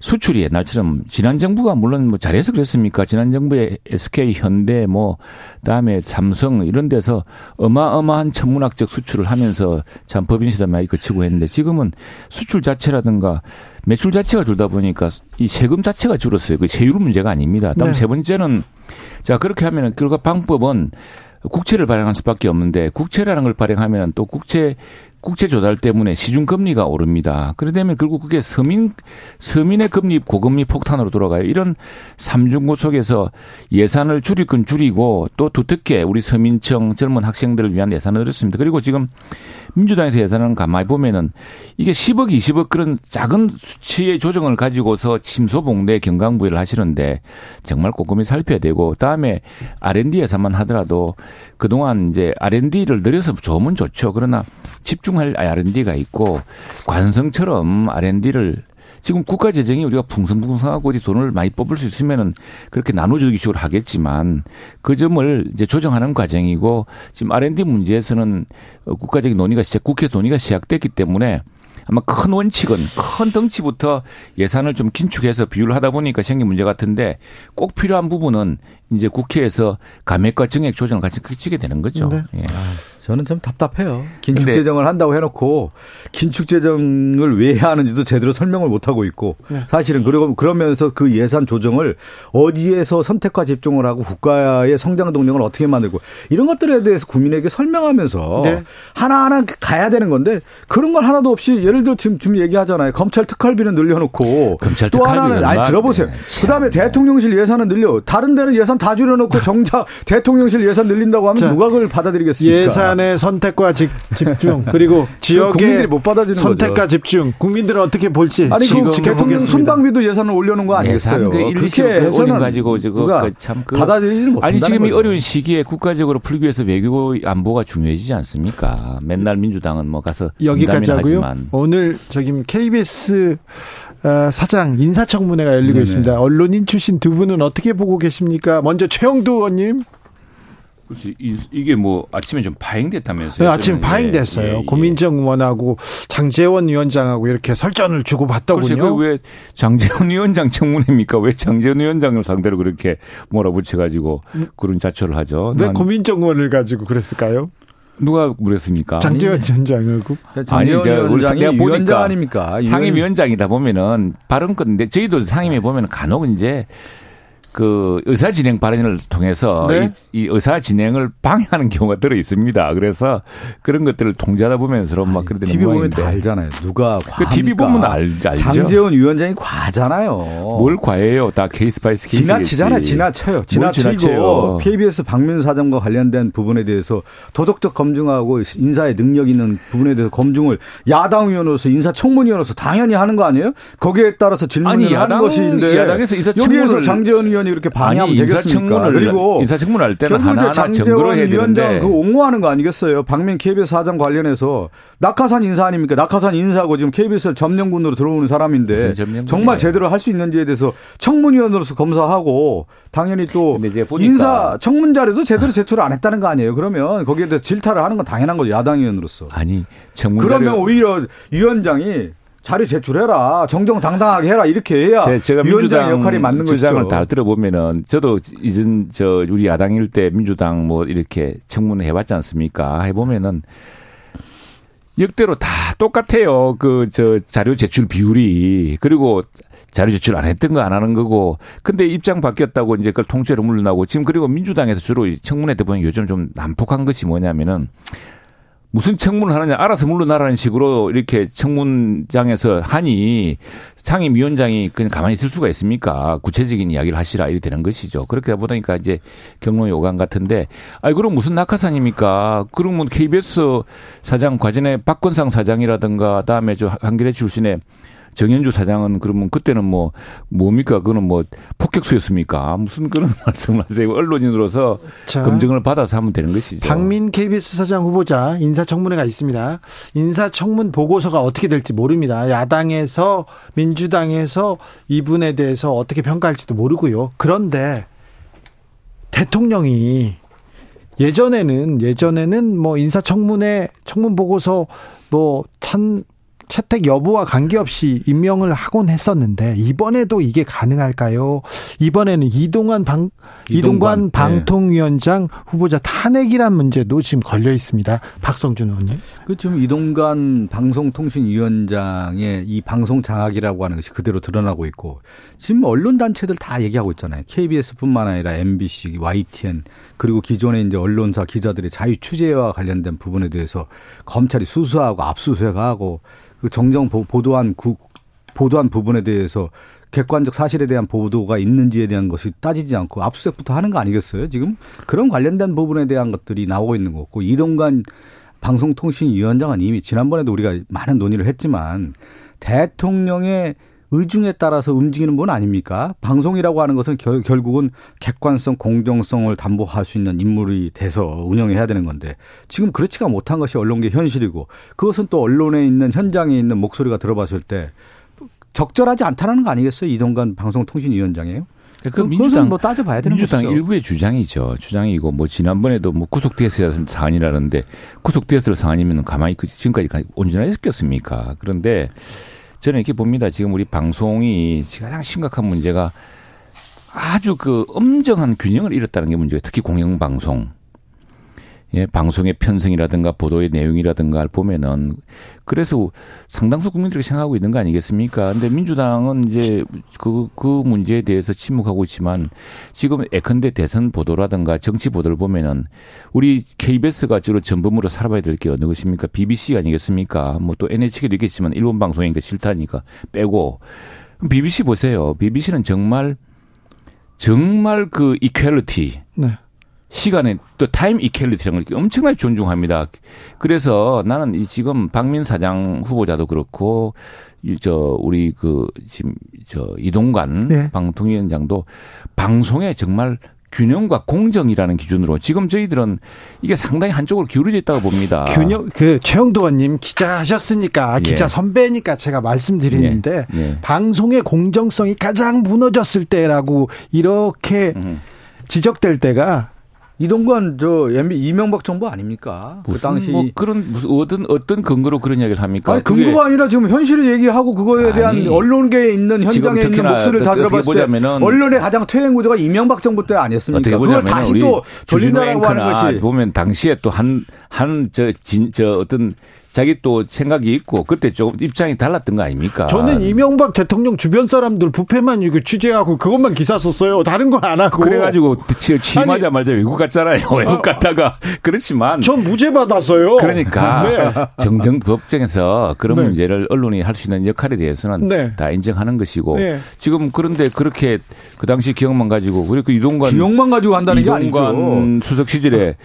수출이 옛날처럼 지난 정부가 물론 뭐 잘해서 그랬습니까? 지난 정부의 SK, 현대, 뭐 그다음에 삼성 이런 데서 어마어마한 천문학적 수출을 하면서 참 법인 시대 많이 거치고 했는데 지금은 수출 자체라든가 매출 자체가 줄다 보니까 이 세금 자체가 줄었어요. 그 세율 문제가 아닙니다. 다음 네. 세 번째는 자 그렇게 하면은 결과 방법은 국채를 발행할 수밖에 없는데 국채라는 걸 발행하면 또 국채 국채 조달 때문에 시중 금리가 오릅니다. 그러다면 결국 그게 서민 서민의 금리 고금리 폭탄으로 돌아가요. 이런 삼중고 속에서 예산을 줄일 건 줄이고 또 두텁게 우리 서민층 젊은 학생들을 위한 예산을 늘렸습니다. 그리고 지금 민주당에서 예산을 가만히 보면은 이게 10억, 20억 그런 작은 수치의 조정을 가지고서 침소봉대 경강부회를 하시는데 정말 꼼꼼히 살펴야 되고 다음에 R&D 예산만 하더라도 그동안 이제 R&D를 늘려서 좋으면 좋죠. 그러나 집 중할 R&D가 있고 관성처럼 R&D를 지금 국가 재정이 우리가 풍성풍성하고 어디 돈을 많이 뽑을 수 있으면은 그렇게 나눠주기 식으로 하겠지만 그 점을 이제 조정하는 과정이고 지금 R&D 문제에서는 국가적인 논의가 시작, 국회 논의가 시작됐기 때문에 아마 큰 원칙은 큰 덩치부터 예산을 좀 긴축해서 비율을 하다 보니까 생긴 문제 같은데 꼭 필요한 부분은 이제 국회에서 감액과 증액 조정을 같이 그치게 되는 거죠. 네. 예. 저는 좀 답답해요. 긴축 재정을 한다고 해놓고 긴축 재정을 왜 하는지도 제대로 설명을 못 하고 있고 네. 사실은 그리고 그러면서 그 예산 조정을 어디에서 선택과 집중을 하고 국가의 성장 동력을 어떻게 만들고 이런 것들에 대해서 국민에게 설명하면서 네. 하나하나 가야 되는 건데 그런 걸 하나도 없이 예를 들어 지금 지금 얘기하잖아요. 검찰 특활비는 늘려놓고 검찰 또 하나는 아니 들어보세요. 네. 그다음에 대통령실 예산은 늘려 다른 데는 예산 다 줄여놓고 정작 대통령실 예산 늘린다고 하면 자, 누가 그걸 받아들이겠습니까? 예산 예산의 선택과 집, 중 그리고 지역의 국민들이 못 받아주는 선택과 거죠. 집중 국민들은 어떻게 볼지 아니 그 대통령 순방비도 예산을 올려놓은 거 아니겠어요? 그 1, 20억 올린 가지고 지금 그참 그, 받아들이지 못 아니 지금 이 어려운 시기에 국가적으로 풀기 위해서 외교 안보가 중요해지지 않습니까? 맨날 민주당은 뭐 가서 여기까지 하고요. 하지만. 오늘 저기 KBS 어, 사장 인사청문회가 열리고 네네. 있습니다. 언론인 출신 두 분은 어떻게 보고 계십니까? 먼저 최영두 의원님. 그렇지. 이, 게뭐 아침에 좀 파행됐다면서요? 네, 아침에 파행됐어요. 예, 예. 고민정 의원하고 장재원 위원장하고 이렇게 설전을 주고 받더군요. 그왜 장재원 위원장 청문회입니까? 왜 장재원 위원장을 상대로 그렇게 몰아붙여가지고 그런 자초를 하죠? 왜 고민정 의원을 가지고 그랬을까요? 누가 물었습니까? 장재현 위원장이고. 아니, 저 내가 보니까 아닙니까? 상임위원장이다 보면은 발언 건데 저희도 상임위 보면은 간혹 이제 그 의사 진행 발언을 통해서 네? 이, 이, 의사 진행을 방해하는 경우가 들어 있습니다. 그래서 그런 것들을 통제하다 보면 서로 막 그러는 TV 보면 다 알잖아요. 누가 그 TV 보면 알, 알죠. 장제원 위원장이 과하잖아요. 뭘 과해요? 다 case by case. 지나치잖아요. 지나쳐요. 지나치고 KBS 박민 사장과 관련된 부분에 대해서 도덕적 검증하고 인사의 능력 있는 부분에 대해서 검증을 야당 의원으로서 인사청문위원으로서 당연히 하는 거 아니에요? 거기에 따라서 질문을 아니, 야당, 하는 것인데 야당에서 여기에서 장재원 의원 의원이 이렇게 방해하면 아니, 되겠습니까? 그리고 인사청문 할 때는 하나하나 증거로 해야 되는데 그 옹호하는 거 아니겠어요? 박민 KBS 사장 관련해서 낙하산 인사 아닙니까? 낙하산 인사하고 지금 KBS 점령군으로 들어오는 사람인데 정말 제대로 할 수 있는지에 대해서 청문위원으로서 검사하고 당연히 또 인사 청문 자료도 제대로 제출 안 했다는 거 아니에요? 그러면 거기에 대해서 질타를 하는 건 당연한 거죠 야당 의원으로서. 아니 청문 그러면 오히려 위원장이 자료 제출해라. 정정당당하게 해라. 이렇게 해야 제가 민주당 역할이 맞는 주장을 것이죠. 다 들어보면은 저도 이전 저 우리 야당일 때 민주당 뭐 이렇게 청문회 해봤지 않습니까? 해보면은 역대로 다 똑같아요. 그 저 자료 제출 비율이 그리고 자료 제출 안 했던 거 안 하는 거고 근데 입장 바뀌었다고 이제 그걸 통째로 물러나고 지금 그리고 민주당에서 주로 청문회 때 보면 요즘 좀 난폭한 것이 뭐냐면은 무슨 청문을 하느냐 알아서 물러나라는 식으로 이렇게 청문장에서 하니 상임위원장이 그냥 가만히 있을 수가 있습니까? 구체적인 이야기를 하시라 이렇게 되는 것이죠. 그렇게 보니까 이제 경로 요강 같은데 아이 그럼 무슨 낙하산입니까? 그러면 KBS 사장 과전에 박건상 사장이라든가 다음에 저 한겨레 출신의 정현주 사장은 그러면 그때는 뭐 뭡니까? 그거는 뭐 폭격수였습니까? 무슨 그런 말씀을 하세요? 언론인으로서 자, 검증을 받아서 하면 되는 것이죠. 박민 KBS 사장 후보자 인사청문회가 있습니다. 인사청문 보고서가 어떻게 될지 모릅니다. 야당에서 민주당에서 이분에 대해서 어떻게 평가할지도 모르고요. 그런데 대통령이 예전에는 예전에는 뭐 인사청문회 청문 보고서 뭐 찬 채택 여부와 관계없이 임명을 하곤 했었는데 이번에도 이게 가능할까요? 이번에는 이동환 방 이동관, 이동관 방통위원장 네. 후보자 탄핵이란 문제도 지금 걸려 있습니다. 박성준 의원님. 그 지금 이동관 방송통신위원장의 이 방송 장악이라고 하는 것이 그대로 드러나고 있고 지금 언론 단체들 다 얘기하고 있잖아요. KBS뿐만 아니라 MBC, YTN 그리고 기존의 이제 언론사 기자들의 자유 취재와 관련된 부분에 대해서 검찰이 수수하고 압수수색하고 그 정정 보도한 구, 보도한 부분에 대해서 객관적 사실에 대한 보도가 있는지에 대한 것이 따지지 않고 압수수색부터 하는 거 아니겠어요? 지금 그런 관련된 부분에 대한 것들이 나오고 있는 거고 이동관 방송통신위원장은 이미 지난번에도 우리가 많은 논의를 했지만 대통령의 의중에 따라서 움직이는 분 아닙니까? 방송이라고 하는 것은 결, 결국은 객관성, 공정성을 담보할 수 있는 인물이 돼서 운영해야 되는 건데 지금 그렇지가 못한 것이 언론계 현실이고 그것은 또 언론에 있는 현장에 있는 목소리가 들어봤을 때 적절하지 않다는 거 아니겠어요? 이동관 방송통신위원장이에요? 그 민주당 뭐 따져봐야 되는 민주당 것이죠. 일부의 주장이죠. 주장이고 뭐 지난번에도 뭐 구속되었어야 사안이라는데 구속되었을 사안이면 가만히 지금까지 온전했겠습니까? 그런데 저는 이렇게 봅니다. 지금 우리 방송이 가장 심각한 문제가 아주 그 엄정한 균형을 잃었다는 게 문제예요. 특히 공영방송. 예, 방송의 편성이라든가 보도의 내용이라든가 보면은 그래서 상당수 국민들이 생각하고 있는 거 아니겠습니까? 근데 민주당은 이제 그, 그 문제에 대해서 침묵하고 있지만 지금 예컨대 대선 보도라든가 정치 보도를 보면은 우리 KBS가 주로 전범으로 살아봐야 될 게 어느 것입니까? BBC 아니겠습니까? 뭐 또 NHK도 있겠지만 일본 방송이니까 싫다니까 빼고 BBC 보세요. BBC는 정말 정말 그 equality. 네. 시간에 또 time equality라는 걸 엄청나게 존중합니다. 그래서 나는 이 지금 박민 사장 후보자도 그렇고 저 우리 그 지금 저 이동관 네. 방통위원장도 방송에 정말 균형과 공정이라는 기준으로 지금 저희들은 이게 상당히 한쪽으로 기울어져 있다고 봅니다. 균형 그 최형두 의원님 기자 하셨으니까 예. 기자 선배니까 제가 말씀드리는데 예. 예. 방송의 공정성이 가장 무너졌을 때라고 이렇게 음. 지적될 때가 이동관 저 이명박 정부 아닙니까? 그 당시 뭐 그런 무슨 어떤 어떤 근거로 그런 이야기를 합니까? 아니, 근거가 아니라 지금 현실을 얘기하고 그거에 대한 아니, 언론계에 있는 현장에 있는 목소리를 다 들어봤을 때 언론의 가장 퇴행 구조가 이명박 정부 때 아니었습니까? 그걸 다시 또 돌린다라고 하는 것이 보면 당시에 또 한 한 저 진저 어떤 자기 또 생각이 있고 그때 조금 입장이 달랐던 거 아닙니까? 저는 이명박 대통령 주변 사람들 부패만 이거 취재하고 그것만 기사 썼어요. 다른 건 안 하고. 그래가지고 취임하자마자 외국 갔잖아요. 외국 어. 갔다가 그렇지만 전 무죄 받았어요. 그러니까 네. 정정 법정에서 그런 네. 문제를 언론이 할 수 있는 역할에 대해서는 네. 다 인정하는 것이고 네. 지금 그런데 그렇게 그 당시 기억만 가지고 그리고 이동관 기억만 가지고 한다는 게 아니죠. 수석 시절에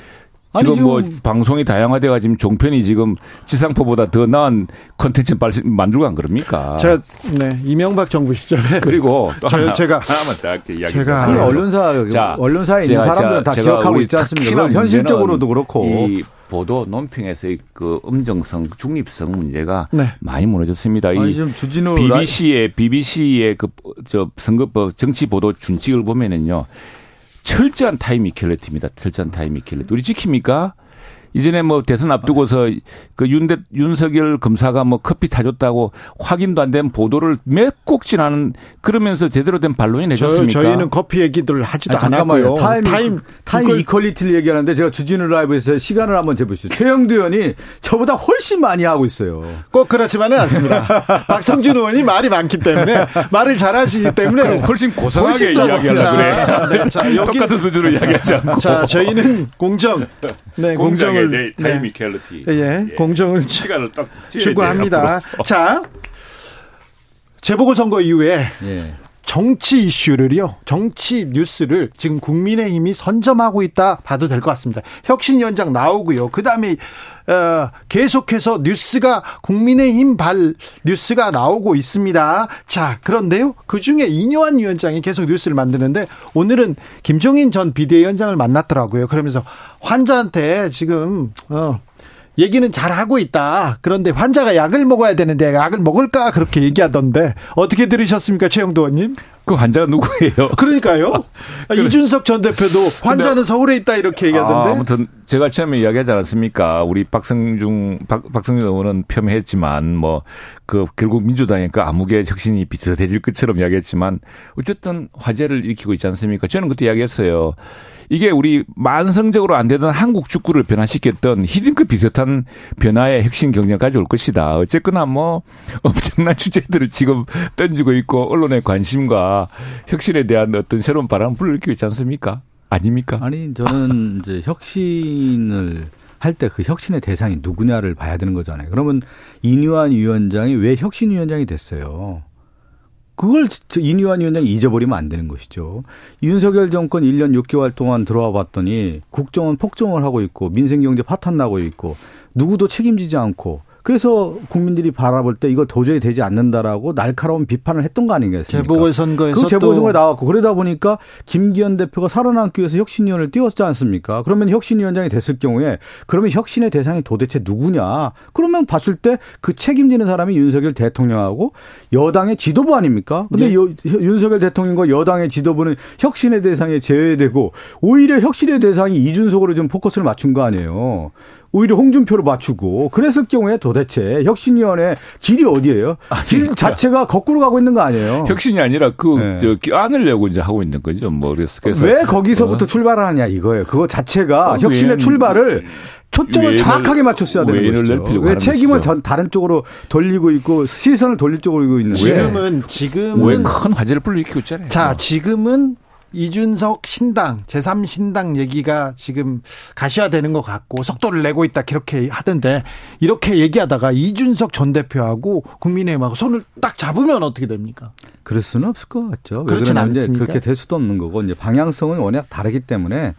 지금, 지금, 뭐 방송이 다양화돼가 지금 종편이 지금 지상포보다 더 나은 컨텐츠 만들고 안 그럽니까? 제가 네 이명박 정부 시절에 그리고 또 저, 하나, 제가 하나만 더 할게 이야기. 제가 아니, 언론사 자, 언론사에 있는 사람들은 다 기억하고 있지 않습니까? 현실적으로도 그렇고 이 보도 논평에서의 그 엄정성, 중립성 문제가 네. 많이 무너졌습니다. 아니, 이 BBC의 BBC의 그 저 선거법 정치 보도 준칙을 보면은요. 철저한 time equality입니다. 철저한 time equality. 우리 지킵니까? 이전에 뭐 대선 앞두고서 그 윤대 윤석열 검사가 뭐 커피 타줬다고 확인도 안 된 보도를 몇 꼭지나는 그러면서 제대로 된 반론을 내줬습니까? 저희는 커피 얘기들 하지도 아니, 않았고요. time time time 그걸... equality를 얘기하는데 제가 주진우 라이브에서 시간을 한번 재보시죠. 최형두 의원이 저보다 훨씬 많이 하고 있어요. 꼭 그렇지만은 않습니다. 박성준 의원이 말이 많기 때문에 말을 잘하시기 때문에 훨씬 고상하게 훨씬 이야기하려고 그래. 네, 자, 여기, 똑같은 수준으로 이야기하지 않고. 자, 저희는 공정. 네, 공정을 네, time equality. 예, 예, 공정을 시간을 딱 추구합니다. 자, 재보궐 선거 이후에 예. 정치 이슈를요, 정치 뉴스를 지금 국민의힘이 선점하고 있다 봐도 될 것 같습니다. 혁신위원장 나오고요. 그 다음에 어, 계속해서 뉴스가 국민의힘 발 뉴스가 나오고 있습니다. 자, 그런데요. 그 중에 이뇨한 위원장이 계속 뉴스를 만드는데 오늘은 김종인 전 비대위원장을 만났더라고요. 그러면서 환자한테 지금 어 얘기는 잘 하고 있다. 그런데 환자가 약을 먹어야 되는데 약을 먹을까 그렇게 얘기하던데 어떻게 들으셨습니까, 최영도 의원님? 그 환자가 누구예요? 그러니까요. 아, 이준석 전 대표도 환자는 서울에 있다 이렇게 얘기하던데. 아, 아무튼 제가 처음에 이야기하지 않았습니까? 우리 박성중 박, 박성준 의원은 폄훼했지만 뭐 그 결국 민주당의 그 암흑의 혁신이 비슷해질 것처럼 이야기했지만 어쨌든 화제를 일으키고 있지 않습니까? 저는 그때 이야기했어요. 이게 우리 만성적으로 안 되던 한국 축구를 변화시켰던 히딩크 비슷한 변화의 핵심 경쟁을 가져올 것이다. 어쨌거나 뭐 엄청난 주제들을 지금 던지고 있고 언론의 관심과 혁신에 대한 어떤 새로운 바람을 불러일으키고 있지 않습니까? 아닙니까? 아니 저는 이제 혁신을 할 때 그 혁신의 대상이 누구냐를 봐야 되는 거잖아요. 그러면 이뉴한 위원장이 왜 혁신 위원장이 됐어요? 그걸 이뉴한 위원장이 잊어버리면 안 되는 것이죠. 윤석열 정권 1년 6개월 동안 들어와 봤더니 국정원 폭정을 하고 있고 민생경제 파탄 나고 있고 누구도 책임지지 않고 그래서 국민들이 바라볼 때 이거 도저히 되지 않는다라고 날카로운 비판을 했던 거 아니겠습니까? 재보궐선거에서 그 재보궐선거에 나왔고 그러다 보니까 김기현 대표가 살아남기 위해서 혁신위원을 띄웠지 않습니까? 그러면 혁신위원장이 됐을 경우에 그러면 혁신의 대상이 도대체 누구냐? 그러면 봤을 때 그 책임지는 사람이 윤석열 대통령하고 여당의 지도부 아닙니까? 근데 네. 여, 윤석열 대통령과 여당의 지도부는 혁신의 대상에 제외되고 오히려 혁신의 대상이 이준석으로 좀 포커스를 맞춘 거 아니에요. 오히려 홍준표를 맞추고 그랬을 경우에 도대체 혁신위원회 길이 어디예요? 길 자체가 거꾸로 가고 있는 거 아니에요? 혁신이 아니라 그 네. 저, 안으려고 이제 하고 있는 거죠. 뭐 그래서, 그래서 왜 거기서부터 어. 출발하느냐 이거예요. 그거 자체가 어, 혁신의 출발을 초점을 정확하게 맞췄어야 되는 거죠. 왜 책임을 전 다른 쪽으로 돌리고 있고 시선을 돌릴 쪽으로 있는데 지금은 지금은 왜 큰 화제를 불러일으키고 있잖아요. 자, 지금은 이준석 신당, 제3신당 얘기가 지금 가시화되는 것 같고 속도를 내고 있다 그렇게 하던데 이렇게 얘기하다가 이준석 전 대표하고 국민의힘하고 손을 딱 잡으면 어떻게 됩니까? 그럴 수는 없을 것 같죠. 그렇진 않습니까? 그렇게 될 수도 없는 거고 이제 방향성은 워낙 다르기 때문에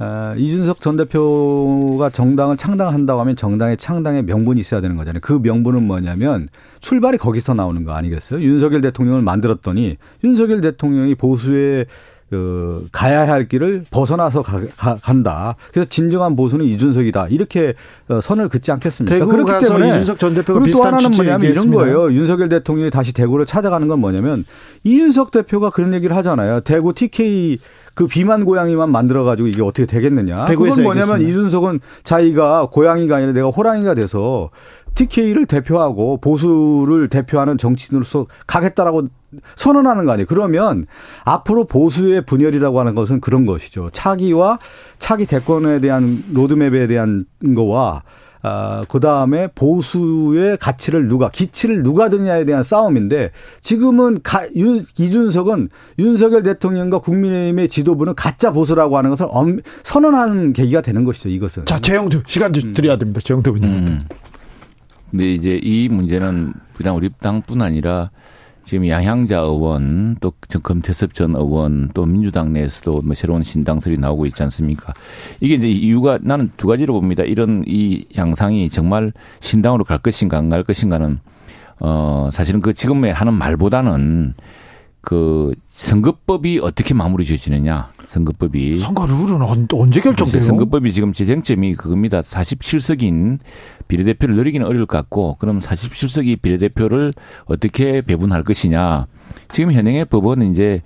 어, 이준석 전 대표가 정당을 창당한다고 하면 정당의 창당의 명분이 있어야 되는 거잖아요. 그 명분은 뭐냐면 출발이 거기서 나오는 거 아니겠어요? 윤석열 대통령을 만들었더니 윤석열 대통령이 보수의 그 가야 할 길을 벗어나서 가, 가, 간다. 그래서 진정한 보수는 이준석이다. 이렇게 어, 선을 긋지 않겠습니까? 대구 그렇기 가서 때문에 이준석 전 대표가 그리고 또 하나는 뭐냐면 이런 거예요. 윤석열 대통령이 다시 대구를 찾아가는 건 뭐냐면 이준석 대표가 그런 얘기를 하잖아요. 대구 TK 그 비만 고양이만 만들어 가지고 이게 어떻게 되겠느냐? 그건 뭐냐면 얘기했습니다. 이준석은 자기가 고양이가 아니라 내가 호랑이가 돼서 TK를 대표하고 보수를 대표하는 정치인으로서 가겠다라고 선언하는 거 아니에요. 그러면 앞으로 보수의 분열이라고 하는 것은 그런 것이죠. 차기와 차기 대권에 대한 로드맵에 대한 거와 아, 그 다음에 보수의 가치를 누가, 기치를 누가 드냐에 대한 싸움인데 지금은 가, 윤, 이준석은 윤석열 대통령과 국민의힘의 지도부는 가짜 보수라고 하는 것을 엄, 선언하는 계기가 되는 것이죠, 이것은. 자, 재영도 시간 좀 드려야 됩니다. 재영도 의원님. 음. 근데 이제 이 문제는 그냥 우리 당뿐 아니라 지금 양향자 의원 또 금태섭 전 의원 또 민주당 내에서도 뭐 새로운 신당설이 나오고 있지 않습니까? 이게 이제 이유가 나는 두 가지로 봅니다. 이런 이 양상이 정말 신당으로 갈 것인가 안 갈 것인가는 어 사실은 그 지금에 하는 말보다는 그 선거법이 어떻게 마무리 지어지느냐. 선거법이. 선거 룰은 언제 결정돼요? 선거법이 지금 지쟁점이 그겁니다. 47석인 비례대표를 늘리기는 어려울 것 같고 그럼 47석이 비례대표를 어떻게 배분할 것이냐. 지금 현행의 법은 이제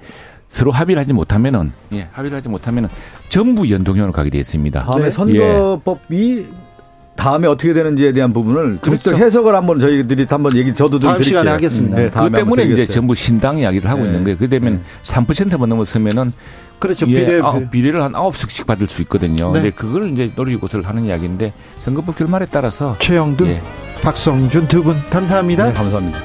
서로 합의를 하지 못하면은 예, 합의를 하지 못하면은 전부 연동형으로 가게 되어 있습니다. 다음에 네. 선거법이 예. 다음에 어떻게 되는지에 대한 부분을 그렇죠. 해석을 한번 저희들이 한번 얘기 저도 좀 다음 드릴게요. 시간에 하겠습니다. 네, 그 때문에 이제 전부 신당 이야기를 하고 네. 있는 거예요. 그 되면 네. 3%만 넘었으면은 그렇죠. 예, 비례 아, 비례를 한 9석씩 받을 수 있거든요. 네. 근데 그걸 이제 노리고서를 하는 이야기인데 선거법 결말에 따라서 최영두, 예. 박성준 두 분 감사합니다. 네, 감사합니다.